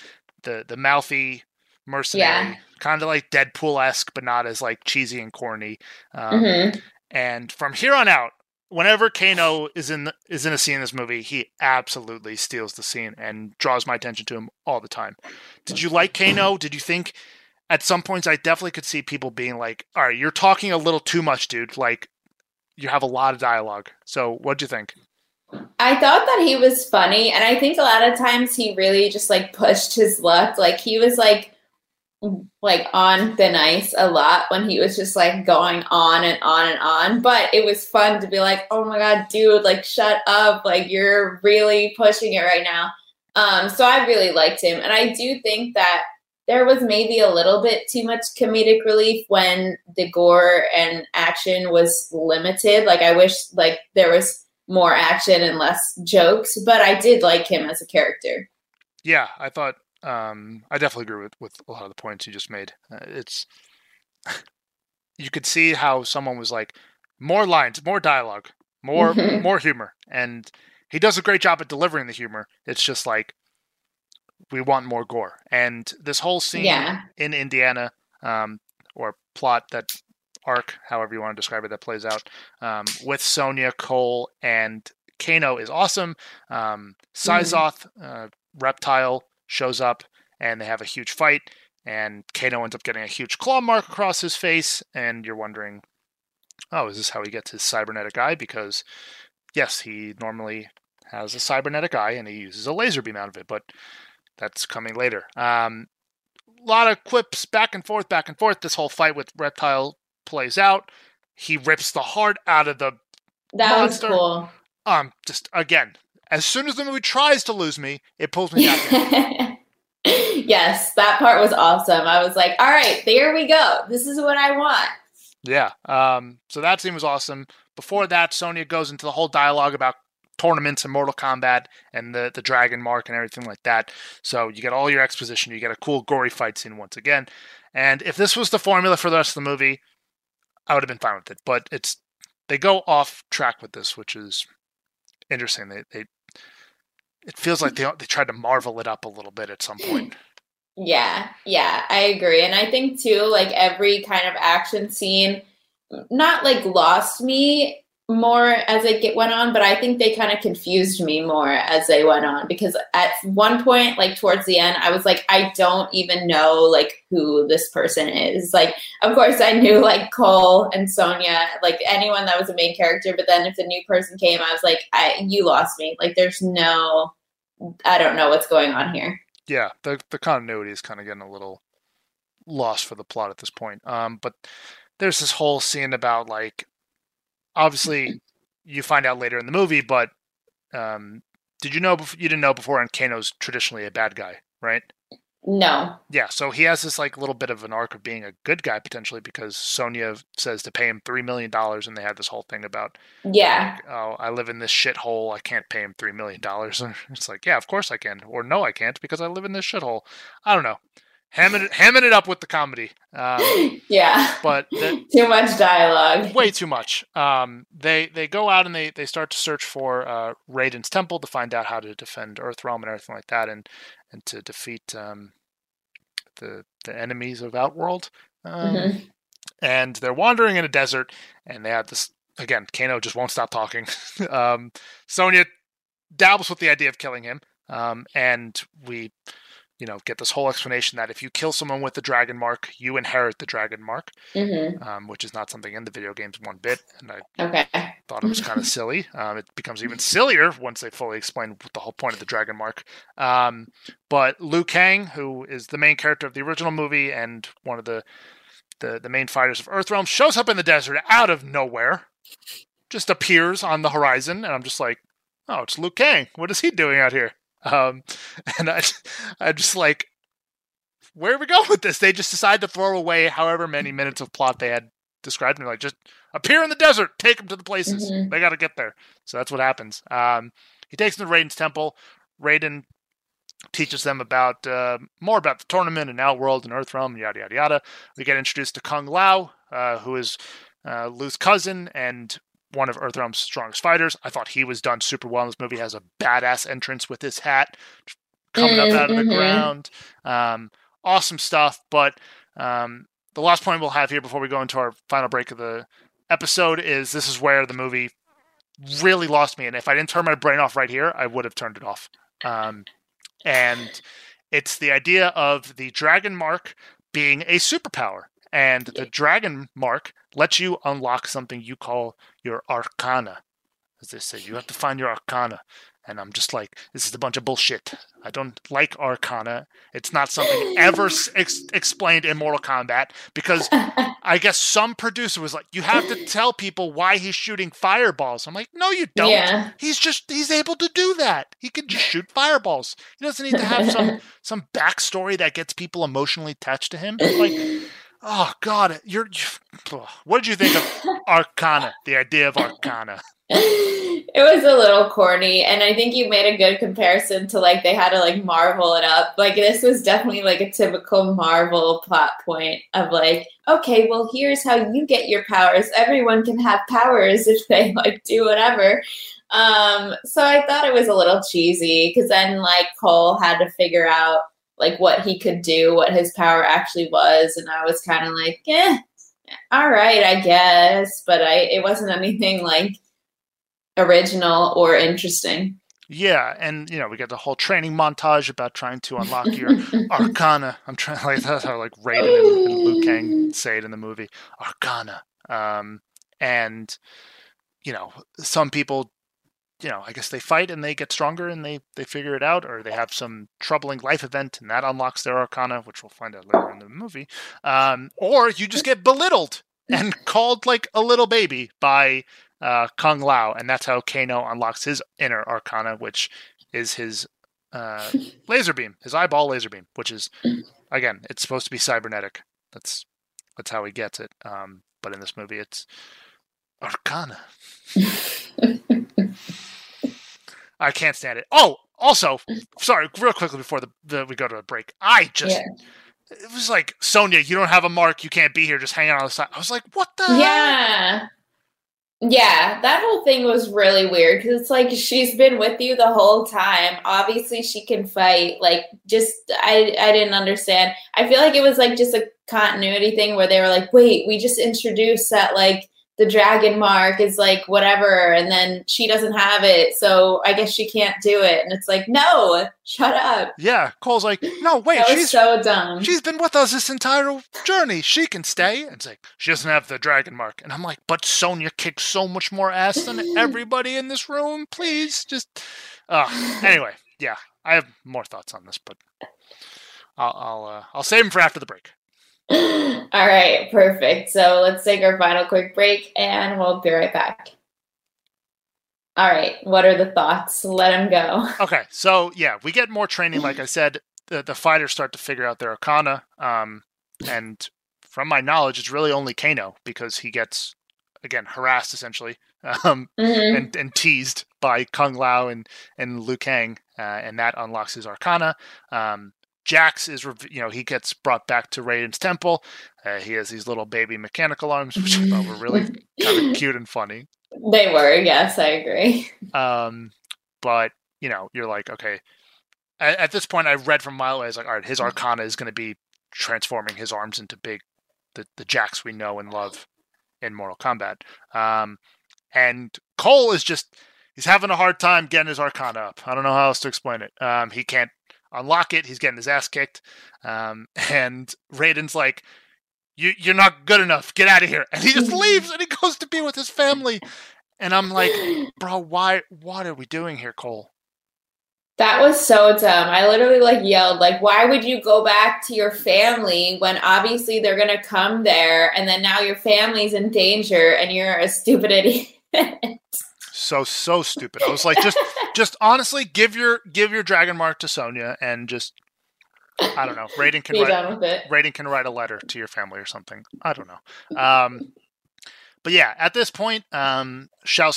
the the mouthy mercenary, yeah. kind of like Deadpool esque, but not as like cheesy and corny. Um, mm-hmm. And from here on out, whenever Kano is in the, is in a scene in this movie, he absolutely steals the scene and draws my attention to him all the time. Did you like Kano? Did you think at some points I definitely could see people being like, "All right, you're talking a little too much, dude. Like you have a lot of dialogue." So, what'd you think? I thought that he was funny, and I think a lot of times he really just like pushed his luck. Like he was like like on thin ice a lot when he was just like going on and on and on. But it was fun to be like, oh my god, dude, like shut up. Like you're really pushing it right now. Um, so I really liked him. And I do think that there was maybe a little bit too much comedic relief when the gore and action was limited. Like I wish like there was more action and less jokes, but I did like him as a character. Yeah, I thought um, I definitely agree with, with a lot of the points you just made. Uh, it's you could see how someone was like more lines, more dialogue, more mm-hmm. more humor, and he does a great job at delivering the humor. It's just like we want more gore, and this whole scene yeah. in Indiana, um, or plot that arc, however you want to describe it, that plays out um, with Sonya Cole and Kano is awesome. Um, Syzoth, mm-hmm. uh, Reptile shows up and they have a huge fight. And Kano ends up getting a huge claw mark across his face. And you're wondering, oh, is this how he gets his cybernetic eye? Because, yes, he normally has a cybernetic eye and he uses a laser beam out of it, but that's coming later. Um, a lot of quips back and forth, back and forth. This whole fight with Reptile plays out. He rips the heart out of the That monster. was cool. um just again. As soon as the movie tries to lose me, it pulls me back. yes, that part was awesome. I was like, all right, there we go. This is what I want. Yeah. Um, so that scene was awesome. Before that, Sonya goes into the whole dialogue about tournaments and Mortal Kombat and the, the dragon mark and everything like that. So you get all your exposition. You get a cool, gory fight scene once again. And if this was the formula for the rest of the movie, I would have been fine with it. But it's they go off track with this, which is interesting. They they it feels like they they tried to marvel it up a little bit at some point. Yeah, yeah, I agree. And I think too, like every kind of action scene, not like lost me more as it went on, but I think they kind of confused me more as they went on because at one point, like towards the end, I was like, I don't even know like who this person is. Like, of course, I knew like Cole and Sonya, like anyone that was a main character, but then if the new person came, I was like, I you lost me. Like, there's no, I don't know what's going on here. yeah, the the continuity is kind of getting a little lost for the plot at this point. Um, but there's this whole scene about like, obviously, you find out later in the movie, but um, did you know? You didn't know before, and Kano's traditionally a bad guy, right? No. Yeah, so he has this like little bit of an arc of being a good guy potentially because Sonya says to pay him three million dollars, and they had this whole thing about Yeah. like, oh, I live in this shithole. I can't pay him three million dollars. It's like, yeah, of course I can, or no, I can't because I live in this shithole. I don't know, hamming it, hamming it up with the comedy, um, yeah. but Too much dialogue. way too much. Um, they they go out and they they start to search for uh, Raiden's temple to find out how to defend Earthrealm and everything like that, and and to defeat um, the the enemies of Outworld. Um, Mhm. and they're wandering in a desert and they have this again kano just won't stop talking um, sonya dabbles with the idea of killing him um, and we you know get this whole explanation that if you kill someone with the dragon mark you inherit the dragon mark Mhm. um, which is not something in the video games one bit and i Okay. thought it was kind of silly. Um, it becomes even sillier once they fully explain what the whole point of the dragon mark. Um, but Liu Kang, who is the main character of the original movie and one of the the, the main fighters of Earthrealm, shows up in the desert out of nowhere, just appears on the horizon, and I'm just like, oh, it's Liu Kang. What is he doing out here? Um, and I, I just like, where are we going with this? They just decide to throw away however many minutes of plot they had described, and they're like, just appear in the desert, take them to the places. Mhm. They got to get there. So that's what happens. Um, he takes them to Raiden's temple. Raiden teaches them about uh, more about the tournament and Outworld and Earthrealm and yada yada yada. We get introduced to Kung Lao, uh, who is uh, Liu's cousin and one of Earthrealm's strongest fighters. I thought he was done super well in this movie. Has a badass entrance with his hat coming up out of the Mhm. ground. Um, awesome stuff. But um, the last point we'll have here before we go into our final break of the episode is this is where the movie really lost me. And if I didn't turn my brain off right here, I would have turned it off. Um, and it's the idea of the dragon mark being a superpower. And the dragon mark lets you unlock something you call your arcana. As they say, you have to find your arcana. And I'm just like, this is a bunch of bullshit. I don't like arcana. It's not something ever ex- explained in Mortal Kombat because I guess some producer was like, you have to tell people why he's shooting fireballs. I'm like, no, you don't. Yeah. He's just he's able to do that. He can just shoot fireballs. He doesn't need to have some some backstory that gets people emotionally attached to him. Like, oh god, you're. you what did you think of Arcana? The idea of Arcana. it was a little corny and i think you made a good comparison to like they had to like marvel it up like this was definitely like a typical marvel plot point of like okay well here's how you get your powers everyone can have powers if they like do whatever um so i thought it was a little cheesy because then like cole had to figure out like what he could do what his power actually was and i was kind of like eh all right i guess but i it wasn't anything like original or interesting. Yeah, and you know we get the whole training montage about trying to unlock your Arcana. I'm trying like that's how like Raiden and, and Liu Kang say it in the movie. Arcana. Um, and you know some people, you know, I guess they fight and they get stronger and they they figure it out, or they have some troubling life event and that unlocks their Arcana, which we'll find out later in the movie. Um, or you just get belittled and called like a little baby by uh, Kung Lao, and that's how Kano unlocks his inner arcana, which is his uh, laser beam, his eyeball laser beam, which is again, it's supposed to be cybernetic. That's that's how he gets it. Um, but in this movie, it's arcana. I can't stand it. Oh, also, sorry, real quickly before the, the we go to a break, I just. Yeah. It was like Sonya, you don't have a mark, you can't be here, just hang out on the side. I was like, what the? Yeah, hell? Yeah, that whole thing was really weird because it's like she's been with you the whole time. Obviously, she can fight. Like, just I I didn't understand. I feel like it was like just a continuity thing where they were like, wait, we just introduced that like the dragon mark is like whatever and then she doesn't have it so i guess she can't do it. And it's like no shut up. Yeah cole's like no wait she's so dumb. she's been with us this entire journey. She can stay. And it's like she doesn't have the dragon mark. And i'm like but sonya kicks so much more ass than everybody in this room. Please just uh anyway yeah i have more thoughts on this but i'll i'll, uh, I'll save them for after the break all right, perfect. So let's take our final quick break and we'll be right back. All right, what are the thoughts? Let them go. Okay, so yeah, we get more training. Like I said, the, the fighters start to figure out their arcana. Um, and from my knowledge, it's really only Kano because he gets, again, harassed essentially um, mm-hmm. and, and teased by Kung Lao and, and Liu Kang, uh, and that unlocks his arcana. Um, Jax is, you know, he gets brought back to Raiden's temple. Uh, he has these little baby mechanical arms, which I thought were really kind of cute and funny. They were, yes, I agree. Um, but you know, you're like, okay. At, at this point, I read from mile away. I was like, all right, his Arcana is going to be transforming his arms into big, the the Jax we know and love in Mortal Kombat. Um, and Cole is just he's having a hard time getting his Arcana up. I don't know how else to explain it. Um, he can't unlock it. He's getting his ass kicked. Um, and Raiden's like, you, you're not good enough. Get out of here. And he just leaves and he goes to be with his family. And I'm like, bro, why, what are we doing here, Cole? That was so dumb. I literally like yelled, like, why would you go back to your family when obviously they're gonna come there and then now your family's in danger and you're a stupid idiot so so stupid. I was like, just just honestly, give your give your dragon mark to Sonya and just I don't know. Raiden can write Raiden can write a letter to your family or something. I don't know. Um, but yeah, at this point, um, Shao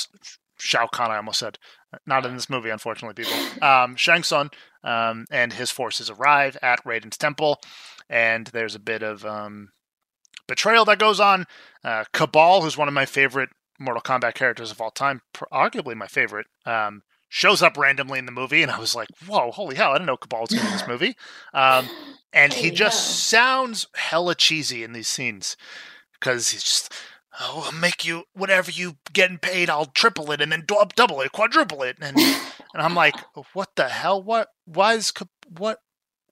Shao Kahn, I almost said, not in this movie, unfortunately, people. Um, Shang Tsung um, and his forces arrive at Raiden's temple, and there's a bit of um, betrayal that goes on. Uh, Kabal, who's one of my favorite Mortal Kombat characters of all time, arguably my favorite, um, shows up randomly in the movie, and I was like, "Whoa, holy hell! I didn't know Kabal was in this movie." Um, and he just sounds hella cheesy in these scenes because he's just, "Oh, I'll make you whatever you getting paid. I'll triple it and then double it, quadruple it," and and I'm like, "What the hell? What? Why is what?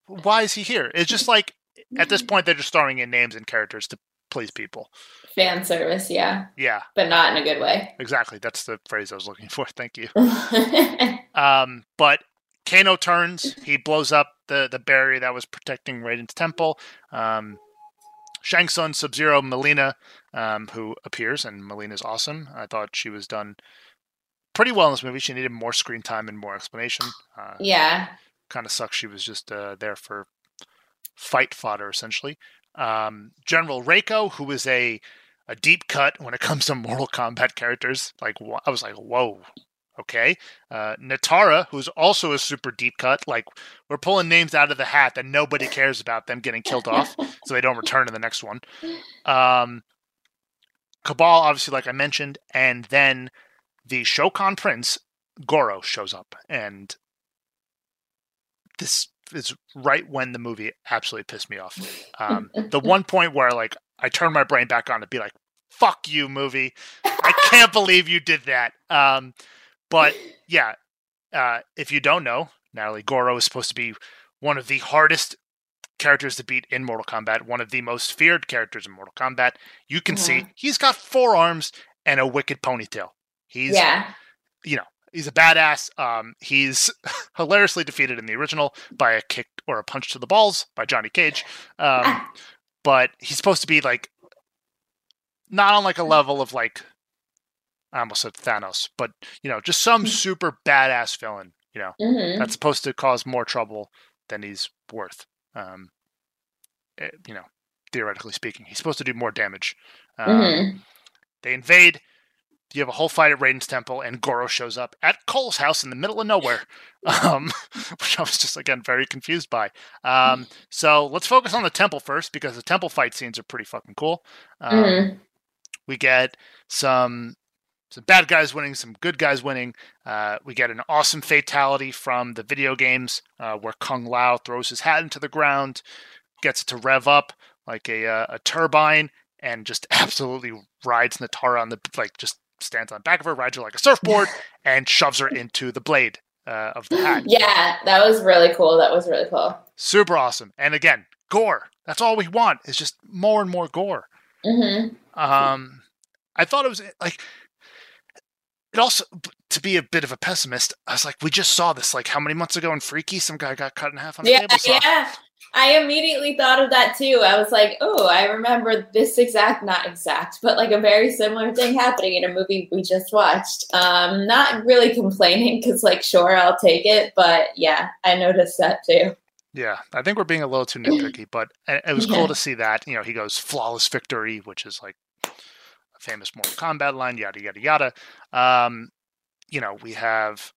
Why is he here?" It's just like at this point they're just throwing in names and characters to please people. Fan service, yeah. Yeah. But not in a good way. Exactly. That's the phrase I was looking for. Thank you. um, but Kano turns. He blows up the, the barrier that was protecting Raiden's temple. Um, Shang Tsung, Sub Zero, Mileena, um, who appears, and Mileena's awesome. I thought she was done pretty well in this movie. She needed more screen time and more explanation. Uh, yeah. Kind of sucks she was just uh, there for fight fodder, essentially. Um, General Reiko, who is a a deep cut when it comes to Mortal Kombat characters. Like I was like, whoa, okay. Uh, Nitara, who's also a super deep cut. Like we're pulling names out of the hat that nobody cares about them getting killed off, so they don't return to the next one. Um, Kabal, obviously, like I mentioned, and then the Shokan Prince Goro shows up, and this is right when the movie absolutely pissed me off. Um, the one point where like I turned my brain back on to be like, "Fuck you, movie! I can't believe you did that." Um, but yeah, uh, if you don't know, Natalie Goro is supposed to be one of the hardest characters to beat in Mortal Kombat, one of the most feared characters in Mortal Kombat. You can mm-hmm. see he's got four arms and a wicked ponytail. He's yeah. you know, he's a badass. Um, he's hilariously defeated in the original by a kick or a punch to the balls by Johnny Cage. Um, ah. but he's supposed to be like not on like a level of like I almost said Thanos, but you know, just some super badass villain, you know, Mhm. that's supposed to cause more trouble than he's worth. Um, eh, you know, theoretically speaking, he's supposed to do more damage. Um, Mhm. They invade. You have a whole fight at Raiden's temple, and Goro shows up at Cole's house in the middle of nowhere, um, which I was just again very confused by. Um, so let's focus on the temple first because the temple fight scenes are pretty fucking cool. Um, Mhm. We get some some bad guys winning, some good guys winning. Uh, we get an awesome fatality from the video games uh, where Kung Lao throws his hat into the ground, gets it to rev up like a uh, a turbine, and just absolutely rides Nitara on the like just stands on the back of her, rides her like a surfboard, and shoves her into the blade uh, of the hat. Yeah, that was really cool. That was really cool. Super awesome. And again, gore. That's all we want is just more and more gore. hmm Um, I thought it was like it also to be a bit of a pessimist. I was like, we just saw this like how many months ago in Freaky, some guy got cut in half on a Yeah, table saw. yeah. I immediately thought of that too. I was like, oh, I remember this exact, not exact, but like a very similar thing happening in a movie we just watched. Um, not really complaining because, like, sure, I'll take it, but yeah, I noticed that too. Yeah, I think we're being a little too nitpicky, but it was Yeah. cool to see that. You know, he goes flawless victory, which is like a famous Mortal Kombat line, yada yada yada. Um, you know, we have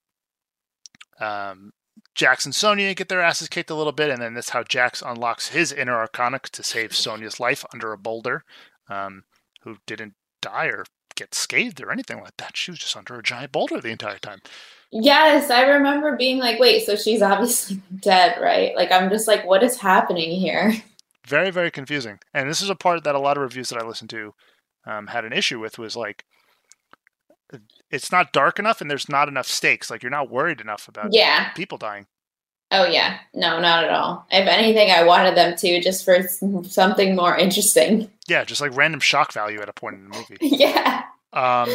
um, Jax and Sonya get their asses kicked a little bit, and then that's how Jax unlocks his inner arcana to save Sonya's life under a boulder, um, who didn't die or get scathed or anything like that. She was just under a giant boulder the entire time. Yes, I remember being like, wait, so she's obviously dead, right? Like, I'm just like, what is happening here? very very confusing and this is a part that a lot of reviews that i listened to um, had an issue with was like it's not dark enough and there's not enough stakes like you're not worried enough about Yeah. people dying Oh, yeah. No, not at all. If anything, I wanted them to just for something more interesting. yeah just like random shock value at a point in the movie yeah. um,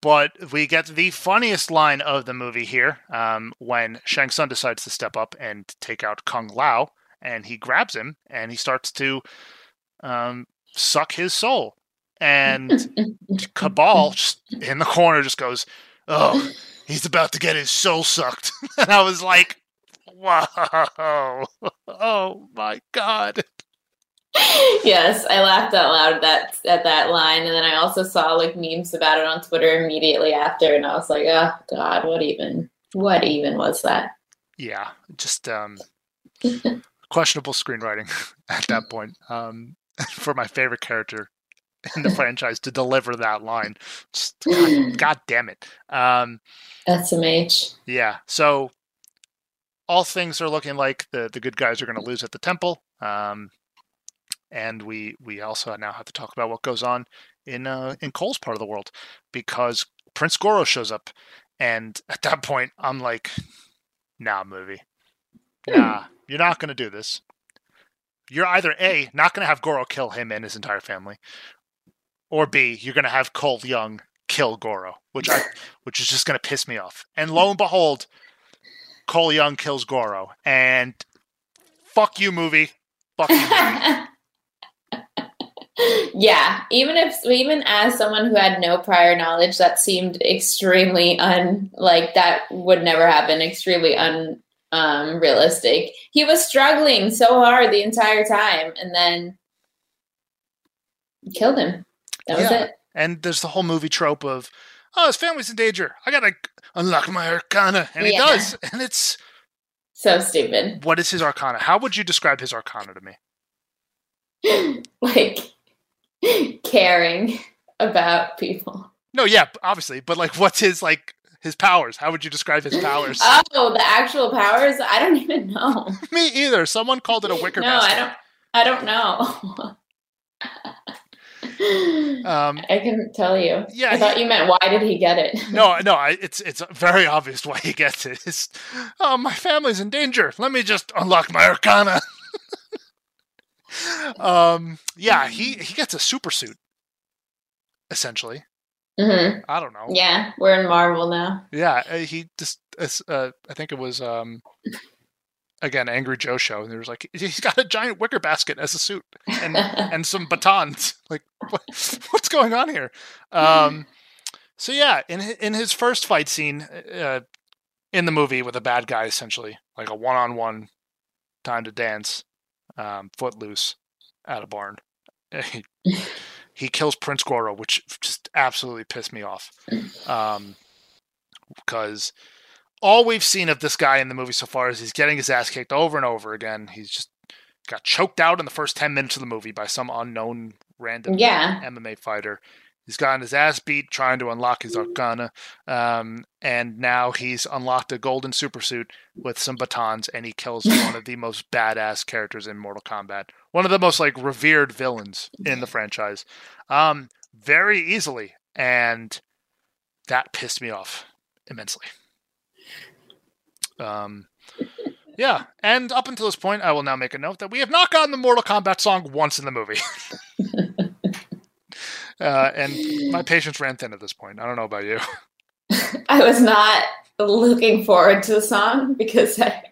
but we get the funniest line of the movie here um, when Shang Tsung decides to step up and take out Kung Lao, and he grabs him and he starts to um, suck his soul. And Kabal just in the corner just goes, "Oh, he's about to get his soul sucked," and I was like, "Whoa, oh my god!" yes, I laughed out loud at that at that line, and then I also saw like memes about it on Twitter immediately after, and I was like, oh god, what even, what even was that? Yeah, just um, questionable screenwriting at that point. Um, for my favorite character in the franchise to deliver that line, just, god, god damn it. Um, SMH. Yeah. So all things are looking like the the good guys are going to lose at the temple. Um, and we we also now have to talk about what goes on in uh, in Cole's part of the world because Prince Goro shows up, and at that point I'm like, nah, movie, nah, you're not going to do this. You're either a not going to have Goro kill him and his entire family, or b you're going to have Cole Young kill Goro, which I which is just going to piss me off. And lo and behold, Cole Young kills Goro, and fuck you, movie. Fuck you, movie. yeah, even if even as someone who had no prior knowledge, that seemed extremely un like that would never happen. Extremely un um realistic. He was struggling so hard the entire time, and then killed him. That was Yeah. it. And there's the whole movie trope of, oh, his family's in danger. I gotta unlock my arcana, and he does. And it's So stupid. what is his arcana? How would you describe his arcana to me? like caring about people. No, yeah, obviously, but like, what's his like his powers? How would you describe his powers? Oh, the actual powers? I don't even know. me either. Someone called it a wicker no, basket. I don't. I don't know. Um, I couldn't tell you. Yeah, I he- thought you meant why did he get it? no, no, I, it's it's very obvious why he gets it. It's, oh, my family's in danger. Let me just unlock my arcana. um, yeah, he he gets a super suit. Essentially, hmm I don't know. Yeah, we're in Marvel now. Yeah, uh, he just. Uh, I think it was. Um, again Angry Joe show, and there was like he's got a giant wicker basket as a suit and and some batons. Like what, what's going on here? Um, so yeah, in in his first fight scene uh, in the movie with a bad guy, essentially like a one on one time to dance, um, footloose at a barn. He, he kills Prince Goro, which just absolutely pissed me off. Um, because all we've seen of this guy in the movie so far is he's getting his ass kicked over and over again. He's just got choked out in the first 10 minutes of the movie by some unknown random Yeah. MMA fighter. He's gotten his ass beat trying to unlock his arcana. Um, and now he's unlocked a golden supersuit with some batons and he kills one of the most badass characters in Mortal Kombat. One of the most like revered villains in the franchise. Um, very easily. And that pissed me off immensely. Um, yeah, and up until this point, I will now make a note that we have not gotten the Mortal Kombat song once in the movie. uh, and my patience ran thin at this point. I don't know about you. I was not looking forward to the song because I,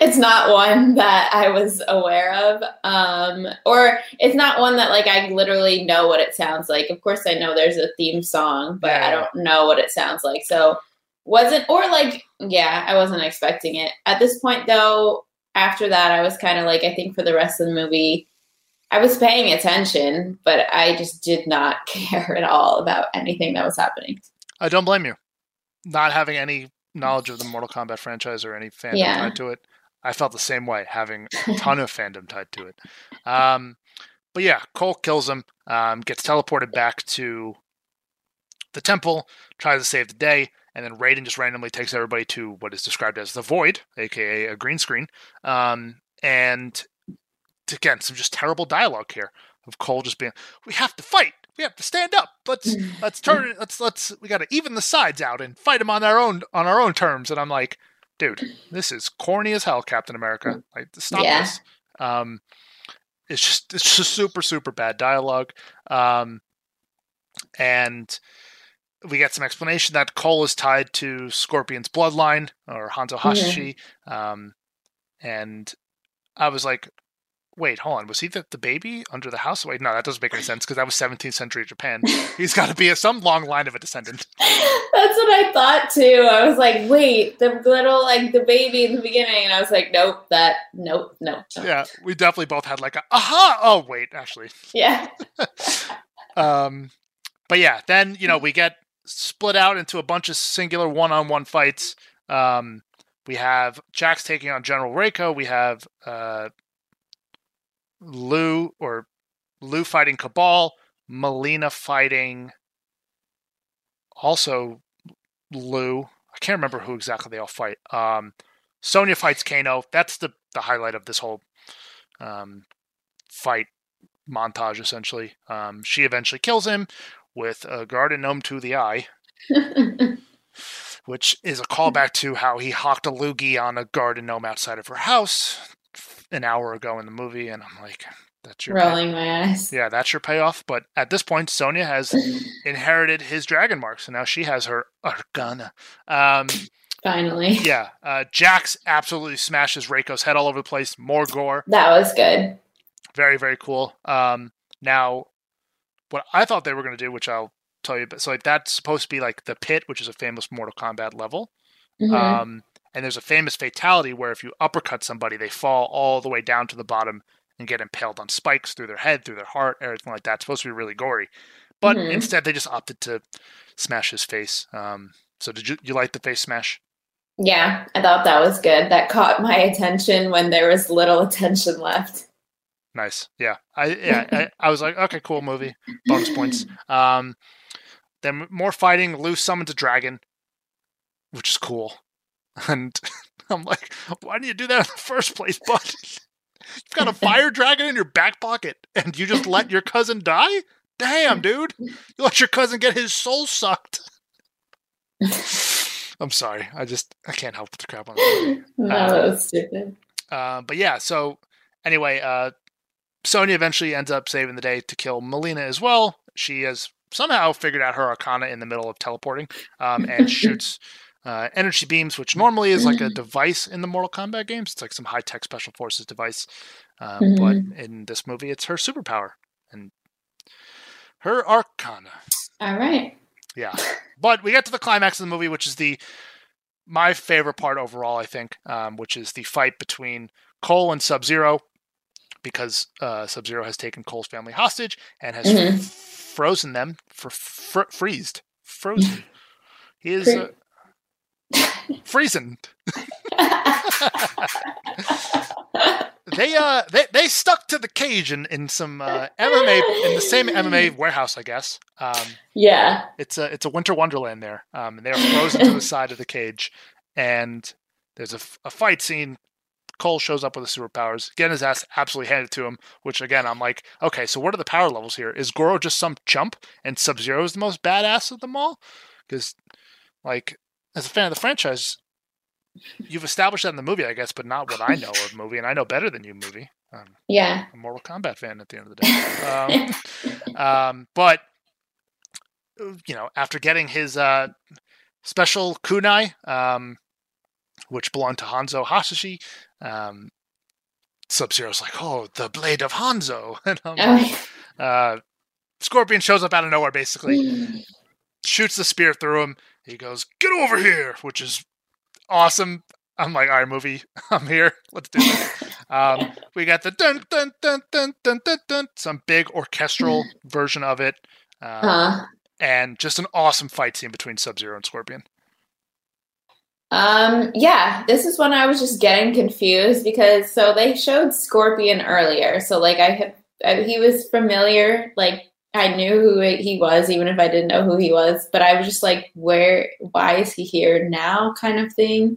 it's not one that I was aware of, um, or it's not one that like I literally know what it sounds like. Of course, I know there's a theme song, but Yeah. I don't know what it sounds like. So wasn't or like yeah, I wasn't expecting it. At this point, though, after that, I was kind of like I think for the rest of the movie. I was paying attention, but I just did not care at all about anything that was happening. I don't blame you. Not having any knowledge of the Mortal Kombat franchise or any fandom Yeah. tied to it, I felt the same way, having a ton of fandom tied to it. Um, but yeah, Cole kills him, um, gets teleported back to the temple, tries to save the day, and then Raiden just randomly takes everybody to what is described as the Void, aka a green screen. Um, and again, some just terrible dialogue here of Cole just being, "We have to fight. We have to stand up. Let's let's turn it. Let's let's we got to even the sides out and fight them on our own on our own terms." And I'm like, dude, this is corny as hell, Captain America. Like, stop Yeah. this. Um, it's just it's just super super bad dialogue. Um, and we get some explanation that Cole is tied to Scorpion's bloodline or Hanzo Hashi. Um, and I was like, wait, hold on. Was he the, the baby under the house? Wait, no, that doesn't make any sense because that was 17th century Japan. He's got to be a, some long line of a descendant. That's what I thought too. I was like, wait, the little like the baby in the beginning, and I was like, nope, that nope, nope. nope. Yeah, we definitely both had like a aha. Oh, wait, actually. Yeah. Um, but yeah, then you know we get split out into a bunch of singular one-on-one fights. Um, we have Jax taking on General Reiko. We have uh, Lou or Lou fighting Kabal. Mileena fighting also Lou. I can't remember who exactly they all fight. Um, Sonya fights Kano. That's the the highlight of this whole um, fight montage. Essentially, um, she eventually kills him with a garden gnome to the eye, which is a callback to how he hawked a loogie on a garden gnome outside of her house an hour ago in the movie. And I'm like, that's your Rolling my eyes. yeah, that's your payoff. But at this point, Sonya has inherited his dragon mark, so now she has her arcana. Um, Finally. yeah, uh, Jax absolutely smashes Reiko's head all over the place. More gore, That was good. very very cool. Um, now, what I thought they were going to do, which I'll tell you, but so like that's supposed to be like the pit, which is a famous Mortal Kombat level. Mhm. Um, and there's a famous fatality where if you uppercut somebody, they fall all the way down to the bottom and get impaled on spikes through their head, through their heart, everything like that. It's supposed to be really gory. But Mhm. instead, they just opted to smash his face. Um, so did you you like the face smash? yeah, I thought that was good. That caught my attention when there was little attention left. Nice. Yeah. I yeah. I, I was like, okay, cool movie. Bonus points. Um, then more fighting. Liu summons a dragon, which is cool. And I'm like, why didn't you do that in the first place, bud? You've got a fire dragon in your back pocket, and you just let your cousin die? Damn, dude! You let your cousin get his soul sucked. I'm sorry. I just I can't help but crap on movie. No, Uh, that was stupid. Uh, but yeah, so anyway, uh, Sonya eventually ends up saving the day to kill Mileena as well. She has somehow figured out her arcana in the middle of teleporting um, and shoots uh, energy beams, which normally is like a device in the Mortal Kombat games. It's like some high tech special forces device, um, mm-hmm. but in this movie, it's her superpower and her arcana. All right. Yeah, but we get to the climax of the movie, which is the my favorite part overall, I think, um, which is the fight between Cole and Sub Zero, because uh, Sub Zero has taken Cole's family hostage and has mm-hmm. f- frozen them for fr- freezed, frozen. He is uh, freezing. they uh they, they stuck to the cage in, in some uh, MMA in the same MMA warehouse, I guess. Um, yeah, it's a it's a winter wonderland there, um, and they are frozen to the side of the cage, and there's a, a fight scene. Cole shows up with the superpowers, getting his ass absolutely handed to him. Which again, I'm like, okay, so what are the power levels here? Is Goro just some chump, and Sub Zero is the most badass of them all? Because, like, as a fan of the franchise, you've established that in the movie, I guess, but not what I know of movie, and I know better than you, movie. Um, yeah, I'm a Mortal Kombat fan at the end of the day. Um, um, but you know, after getting his uh, special kunai, um, which belonged to Hanzo Hasashi, um, Sub Zero's like, "Oh, the blade of Hanzo," and oh. uh, Scorpion shows up out of nowhere, basically, shoots the spear through him. He goes, "Get over here," which is awesome. I'm like, all right, movie, I'm here. Let's do this. Um, we got the dun dun dun dun dun dun dun, some big orchestral version of it, um, uh and just an awesome fight scene between Sub Zero and Scorpion. Um, yeah, this is when I was just getting confused because so they showed Scorpion earlier, so like I had I, he was familiar, like I knew who he was, even if I didn't know who he was. But I was just like, where, why is he here now kind of thing.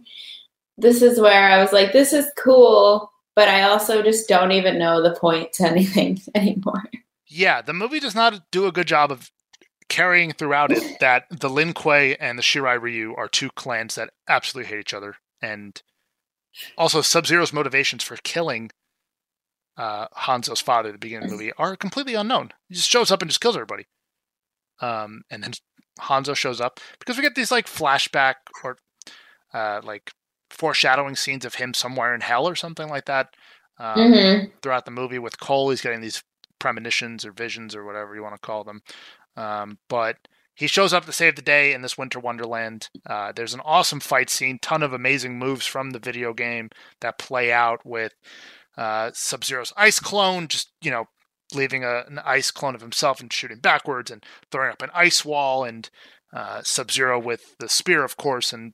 This is where I was like, this is cool, but I also just don't even know the point to anything anymore. Yeah, the movie does not do a good job of carrying throughout it that the Lin Kuei and the Shirai Ryu are two clans that absolutely hate each other. And also, Sub Zero's motivations for killing uh, Hanzo's father at the beginning of the movie are completely unknown. He just shows up and just kills everybody. Um, and then Hanzo shows up because we get these like flashback or uh, like foreshadowing scenes of him somewhere in hell or something like that um, mm-hmm. throughout the movie. With Cole, he's getting these premonitions or visions or whatever you want to call them. Um, but he shows up to save the day in this winter wonderland. Uh, there's an awesome fight scene, ton of amazing moves from the video game that play out with uh, Sub Zero's ice clone, just you know, leaving a, an ice clone of himself and shooting backwards and throwing up an ice wall, and uh, Sub Zero with the spear, of course. And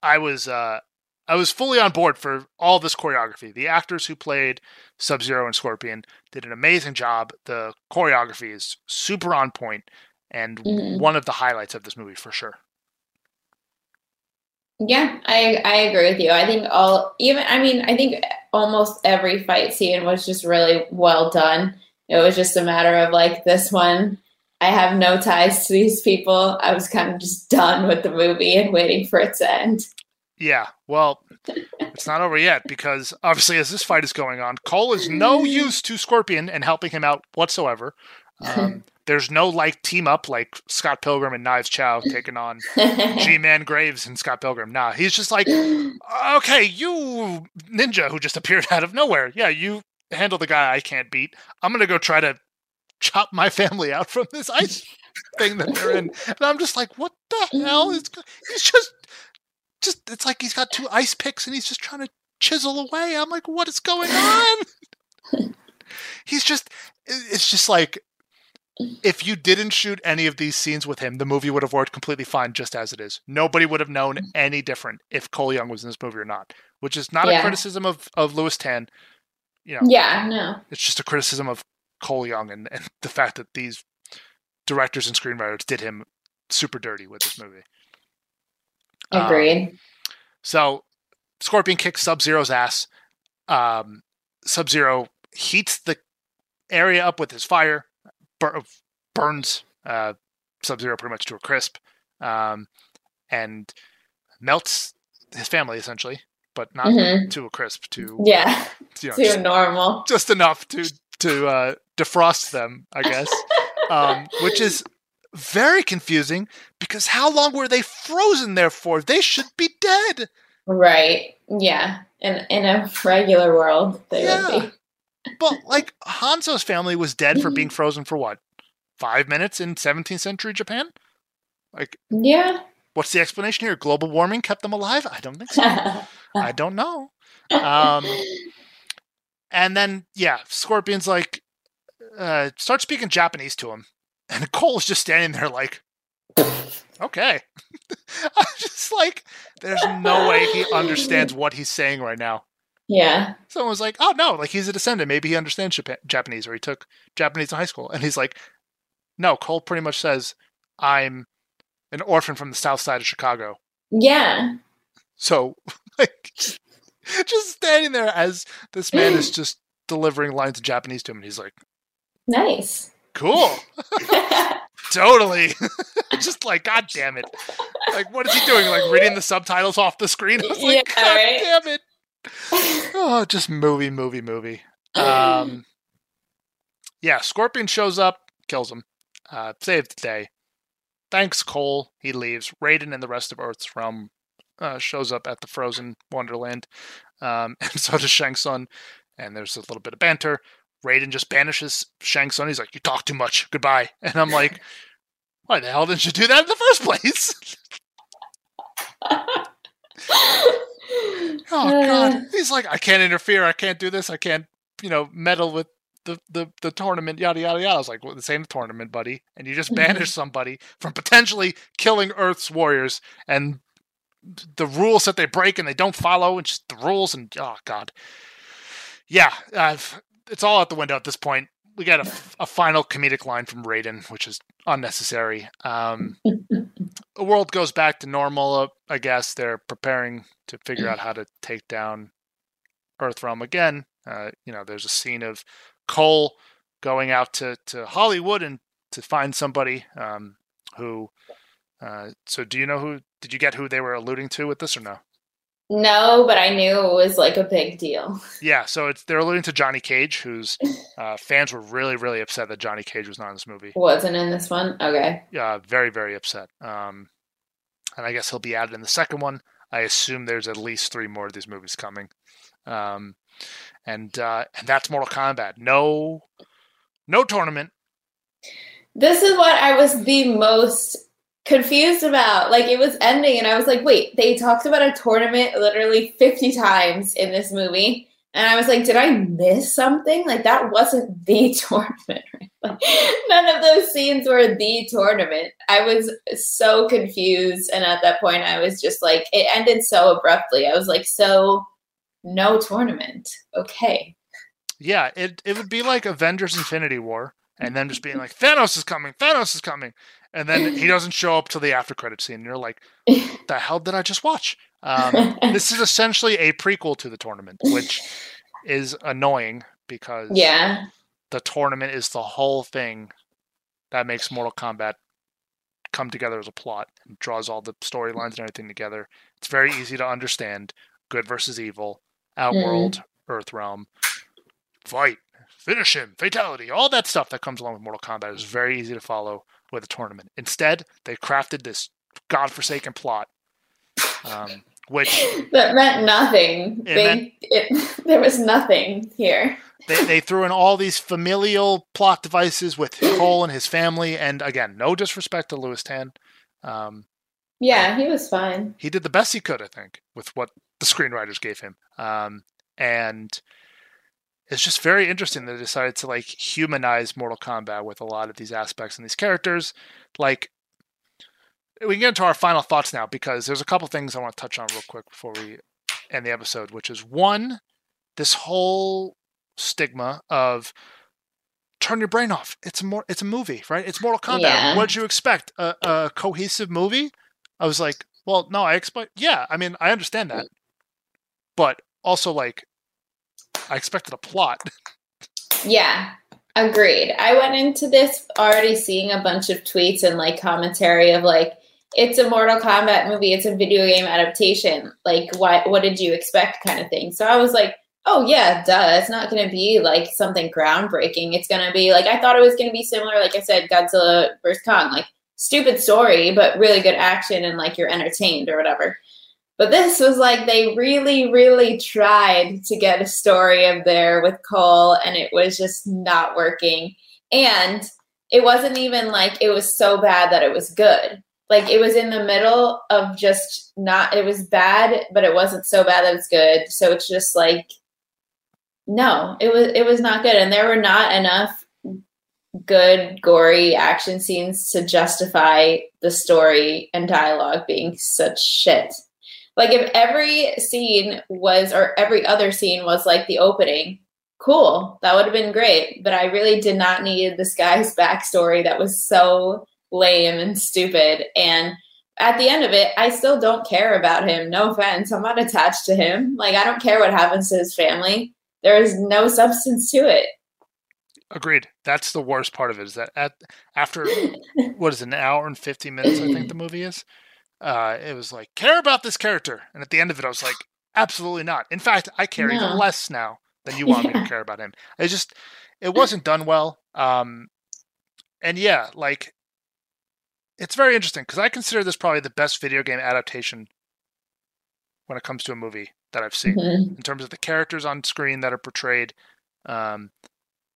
I was uh, I was fully on board for all this choreography. The actors who played Sub Zero and Scorpion did an amazing job. The choreography is super on point and mm-hmm. one of the highlights of this movie for sure. Yeah, I I agree with you. I think all even I mean I think almost every fight scene was just really well done. It was just a matter of like this one I have no ties to these people. I was kind of just done with the movie and waiting for it to end. Yeah, well, it's not over yet because obviously, as this fight is going on, Cole is no use to Scorpion and helping him out whatsoever. Um, there's no like team up like Scott Pilgrim and Knives Chow taking on G Man Graves and Scott Pilgrim. Nah, he's just like, okay, you ninja who just appeared out of nowhere. Yeah, you handle the guy I can't beat. I'm gonna go try to chop my family out from this ice thing that they're in. And I'm just like, what the hell is? He's just, just it's like he's got two ice picks and he's just trying to chisel away. I'm like, what is going on? he's just, it's just like if you didn't shoot any of these scenes with him, the movie would have worked completely fine just as it is. Nobody would have known mm. any different if Cole Young was in this movie or not, which is not yeah. a criticism of, of Lewis Tan. You know, yeah, no. It's just a criticism of Cole Young and, and the fact that these directors and screenwriters did him super dirty with this movie. Agreed. Um, so Scorpion kicks Sub Zero's ass. Um, Sub Zero heats the area up with his fire bur- burns uh, Sub Zero pretty much to a crisp, um, and melts his family essentially, but not mm-hmm. to a crisp. To yeah, you know, to just, normal, just enough to to uh, defrost them, I guess. um, which is very confusing because how long were they frozen there for? They should be dead. Right. Yeah. In in a regular world, they Yeah. would be. But like Hanzo's family was dead for being frozen for what? Five minutes in 17th century Japan? Like, Yeah. what's the explanation here? Global warming kept them alive? I don't think so. I don't know. Um, and then, yeah, Scorpion's like, uh, start speaking Japanese to him. And Cole's just standing there like, okay. I'm just like, there's no way he understands what he's saying right now. yeah. Someone was like, "Oh no, like he's a descendant. Maybe he understands Japa- Japanese, or he took Japanese in high school." And he's like, "No." Cole pretty much says, "I'm an orphan from the south side of Chicago." Yeah. So, like, just standing there as this man is just delivering lines of Japanese to him, and he's like, Nice. "Cool, totally." just like, God damn it! Like, what is he doing? Like reading the subtitles off the screen? I was like, Yeah, God right? damn it! oh, just movie, movie, movie. Um, yeah, Scorpion shows up, kills him, uh, saves the day. Thanks, Cole. He leaves. Raiden and the rest of Earth's realm uh, shows up at the frozen Wonderland, um, and so does Shang Tsung. And there's a little bit of banter. Raiden just banishes Shang Tsung. He's like, "You talk too much. Goodbye." And I'm like, "Why the hell didn't you do that in the first place?" Oh god. He's like, I can't interfere, I can't do this, I can't, you know, meddle with the, the, the tournament, yada yada yada. I was like, well, this ain't a tournament, buddy. And you just mm-hmm. banish somebody from potentially killing Earth's warriors and the rules that they break and they don't follow and just the rules and oh god. Yeah, I've, it's all out the window at this point. We got a, a final comedic line from Raiden, which is unnecessary. Um, the world goes back to normal. Uh, I guess they're preparing to figure out how to take down Earthrealm again. Uh, you know, there's a scene of Cole going out to, to Hollywood and to find somebody um, who. Uh, so, do you know who? Did you get who they were alluding to with this or no? No, but I knew it was like a big deal. Yeah, so it's they're alluding to Johnny Cage, whose uh, fans were really, really upset that Johnny Cage was not in this movie. Wasn't in this one. Okay. Yeah, very, very upset. Um, and I guess he'll be added in the second one. I assume there's at least three more of these movies coming. Um, and uh, and that's Mortal Kombat. No, no tournament. This is what I was the most confused about. Like it was ending, and I was like, wait, they talked about a tournament literally 50 times in this movie. And I was like, did I miss something? Like that wasn't the tournament. Like, none of those scenes were the tournament. I was so confused. And at that point, I was just like, it ended so abruptly. I was like, so no tournament. Okay. Yeah, it it would be like Avengers: Infinity War, and then just being like Thanos is coming, Thanos is coming, and then he doesn't show up till the after credit scene. And you're like, the hell did I just watch? Um, this is essentially a prequel to the tournament, which is annoying because yeah. the tournament is the whole thing that makes Mortal Kombat come together as a plot and draws all the storylines and everything together. It's very easy to understand. Good versus evil, Outworld, Earthrealm, fight, finish him, fatality, all that stuff that comes along with Mortal Kombat is very easy to follow with a tournament. Instead, they crafted this godforsaken plot, um, which That meant nothing. They, meant- it, there was nothing here. they, they threw in all these familial plot devices with Cole and his family. And again, no disrespect to Lewis Tan. Um, Yeah, he was fine. he did the best he could, I think, with what the screenwriters gave him. Um, and it's just very interesting that they decided to like humanize Mortal Kombat with a lot of these aspects and these characters. Like, we can get into our final thoughts now because there's a couple things I want to touch on real quick before we end the episode, which is one, this whole stigma of turn your brain off. It's a more it's a movie, right? It's Mortal Kombat. Yeah. What did you expect? A, a cohesive movie? I was like, well, no, I expect. Yeah, I mean, I understand that, but also like, I expected a plot. Yeah, agreed. I went into this already seeing a bunch of tweets and like commentary of like, it's a Mortal Kombat movie, it's a video game adaptation. Like, what what did you expect, kind of thing. So I was like, oh yeah, duh. It's not going to be like something groundbreaking. It's going to be like I thought it was going to be similar. Like I said, Godzilla vs Kong. Like stupid story, but really good action and like you're entertained or whatever. But this was like they really, really tried to get a story of there with Cole, and it was just not working. And it wasn't even like it was so bad that it was good. Like it was in the middle of just not, it was bad, but it wasn't so bad that it's good. So it's just like, no, it was, it was not good. And there were not enough good, gory action scenes to justify the story and dialogue being such shit. Like if every scene was, or every other scene was like the opening, cool, that would have been great. But I really did not need this guy's backstory that was so lame and stupid. And at the end of it, I still don't care about him. No offense. I'm not attached to him. Like, I don't care what happens to his family. There is no substance to it. Agreed. That's the worst part of it is that at after what is it, an hour and fifty minutes, I think the movie is. Uh, it was like care about this character, and at the end of it, I was like, absolutely not. In fact, I care no. even less now than you want yeah. me to care about him. It just it wasn't done well. Um, and yeah, like it's very interesting because I consider this probably the best video game adaptation when it comes to a movie that I've seen mm-hmm. in terms of the characters on screen that are portrayed, um,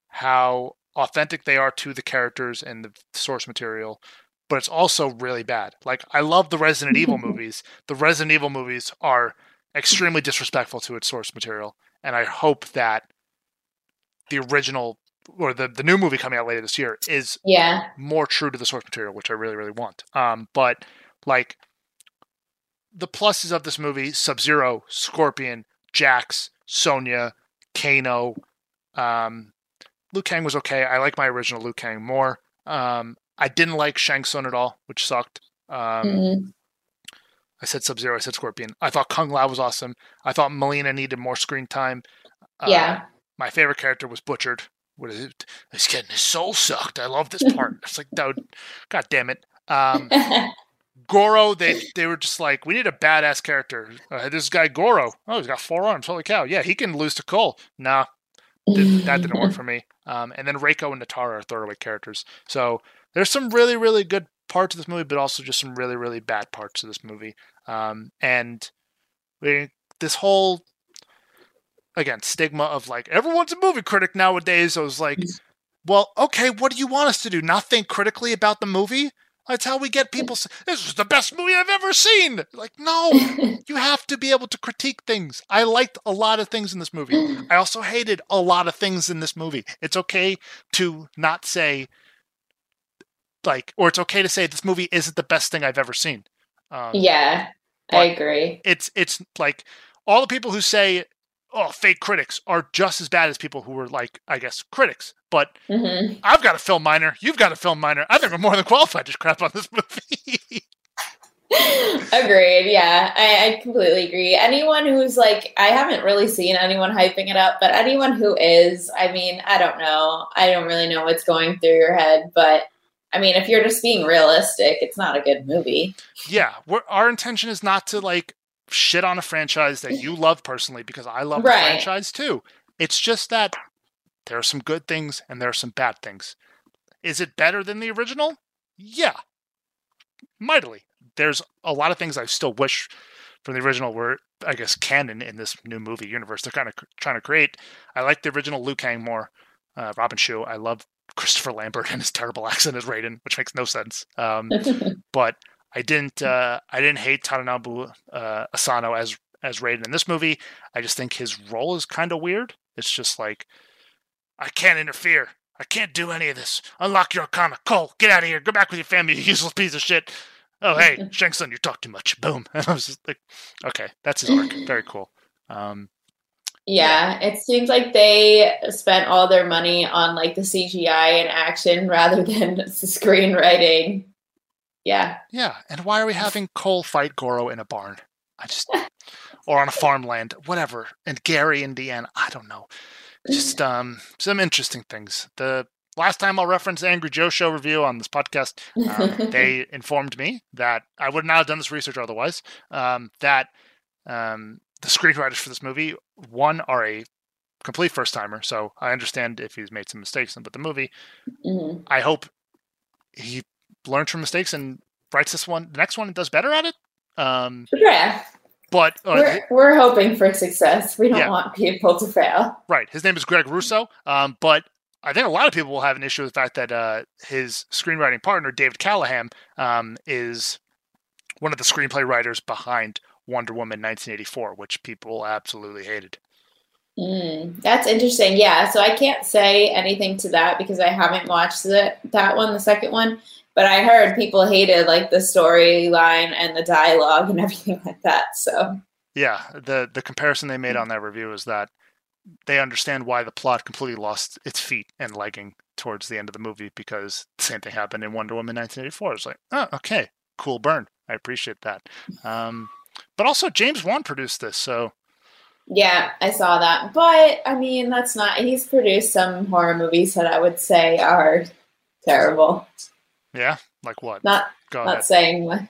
how authentic they are to the characters and the source material, but it's also really bad. Like I love the Resident Evil movies. The Resident Evil movies are extremely disrespectful to its source material, and I hope that the original or the the new movie coming out later this year is yeah more true to the source material, which I really really want. Um, but like the pluses of this movie: Sub Zero, Scorpion, Jax, Sonya, Kano. Um, Liu Kang was okay. I like my original Liu Kang more. Um, I didn't like Shang Tsung at all, which sucked. Um, mm-hmm. I said Sub Zero. I said Scorpion. I thought Kung Lao was awesome. I thought Mileena needed more screen time. Yeah. Uh, my favorite character was Butchered what is it? He's getting his soul sucked. I love this part. It's like, dude, god damn it. Um, Goro, they they were just like, we need a badass character. Uh, this guy Goro, oh, he's got four arms. Holy cow! Yeah, he can lose to Cole. Nah, that didn't work for me. Um, and then Reiko and Nitara are throwaway characters. So there's some really really good parts of this movie, but also just some really really bad parts of this movie. Um, and we, this whole again stigma of like everyone's a movie critic nowadays. I was like, well, okay, what do you want us to do? Not think critically about the movie? That's how we get people. Say, this is the best movie I've ever seen. Like, no, you have to be able to critique things. I liked a lot of things in this movie. I also hated a lot of things in this movie. It's okay to not say, like, or it's okay to say this movie isn't the best thing I've ever seen. Um, yeah, I agree. It's it's like all the people who say oh, fake critics are just as bad as people who were like, I guess, critics. But mm-hmm. I've got a film minor. You've got a film minor. I think I'm more than qualified to crap on this movie. Agreed. Yeah, I, I, completely agree. Anyone who's like, I haven't really seen anyone hyping it up, but anyone who is, I mean, I don't know. I don't really know what's going through your head, but I mean, if you're just being realistic, it's not a good movie. Yeah, our intention is not to like shit on a franchise that you love personally because I love right. the franchise too. It's just that there are some good things and there are some bad things. Is it better than the original? Yeah, mightily. There's a lot of things I still wish from the original were, I guess, canon in this new movie universe. They're kind of trying to create. I like the original Liu Kang more. Uh, Robin Shou. I love Christopher Lambert and his terrible accent as Raiden, which makes no sense. Um, but I didn't uh, I didn't hate Tadanobu uh, Asano as as Raiden in this movie. I just think his role is kind of weird. It's just like I can't interfere. I can't do any of this. Unlock your arcana. Cole, get out of here. Go back with your family, you useless piece of shit. Oh, hey, Shang Tsung, you talk too much. Boom. And I was just like, okay, that's his arc. Very cool. Um, yeah, it seems like they spent all their money on like the CGI and action rather than the screenwriting yeah. Yeah. And why are we having Cole fight Goro in a barn? I just or on a farmland, whatever. And Gary, Indiana. I don't know. Just um some interesting things. The last time I'll reference the Angry Joe Show review on this podcast, um, they informed me that I would not have done this research otherwise. Um, that um, the screenwriters for this movie, one, are a complete first timer. So I understand if he's made some mistakes, but the movie, mm-hmm. I hope he learns from mistakes and writes this one, the next one, and does better at it. Um, yeah. But uh, we're, we're hoping for success. We don't yeah. want people to fail. Right. His name is Greg Russo. Um, but I think a lot of people will have an issue with the fact that uh, his screenwriting partner, David Callaham, um, is one of the screenplay writers behind Wonder Woman 1984, which people absolutely hated. Mm, that's interesting. Yeah. So I can't say anything to that because I haven't watched the, that one, the second one. But I heard people hated like the storyline and the dialogue and everything like that. So yeah, the the comparison they made on that review is that they understand why the plot completely lost its feet and legging towards the end of the movie because the same thing happened in Wonder Woman 1984. It's like, oh, okay, cool burn. I appreciate that. Um, but also, James Wan produced this, so. Yeah, I saw that. But, I mean, that's not. He's produced some horror movies that I would say are terrible. Yeah? Like what? Not, Go not ahead. saying what.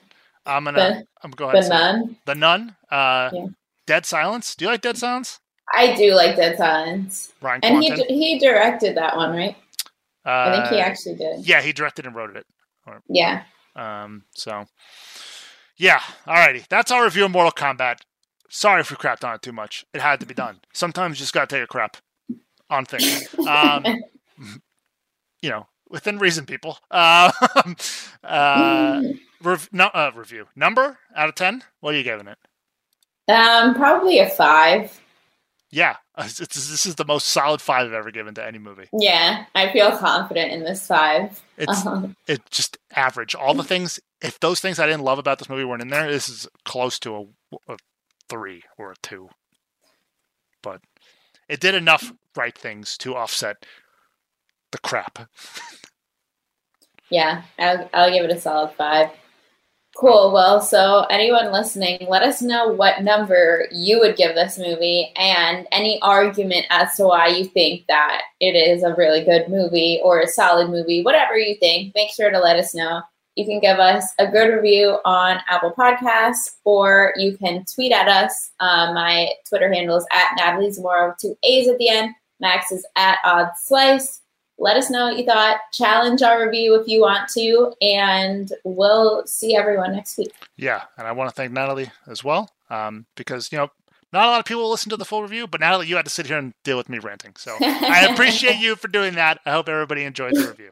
I'm gonna. The, I'm going. The Nun. The Nun. Uh, yeah. Dead Silence. Do you like Dead Silence? I do like Dead Silence. Ryan and he he directed that one, right? Uh, I think he uh, actually did. Yeah, he directed and wrote it. Or, yeah. Um. So. Yeah. Alrighty. That's our review of Mortal Kombat. Sorry if we crapped on it too much. It had to be done. Sometimes you just gotta take a crap on things. Um. you know, within reason, people. Uh, uh, rev- no, uh, review number out of ten. What are you giving it? Um, probably a five. Yeah, this is the most solid five I've ever given to any movie. Yeah, I feel confident in this five. It's uh-huh. it's just average. All the things, if those things I didn't love about this movie weren't in there, this is close to a, a three or a two. But it did enough right things to offset the crap. yeah, I'll, I'll give it a solid five. Cool. Well, so anyone listening, let us know what number you would give this movie and any argument as to why you think that it is a really good movie or a solid movie, whatever you think, make sure to let us know. You can give us a good review on Apple Podcasts or you can tweet at us. Uh, my Twitter handle is at Natalie Zamora with two A's at the end. Max is at Odd Slice let us know what you thought. Challenge our review if you want to, and we'll see everyone next week. Yeah, and I want to thank Natalie as well, um, because you know not a lot of people listen to the full review, but Natalie, you had to sit here and deal with me ranting, so I appreciate you for doing that. I hope everybody enjoyed the review.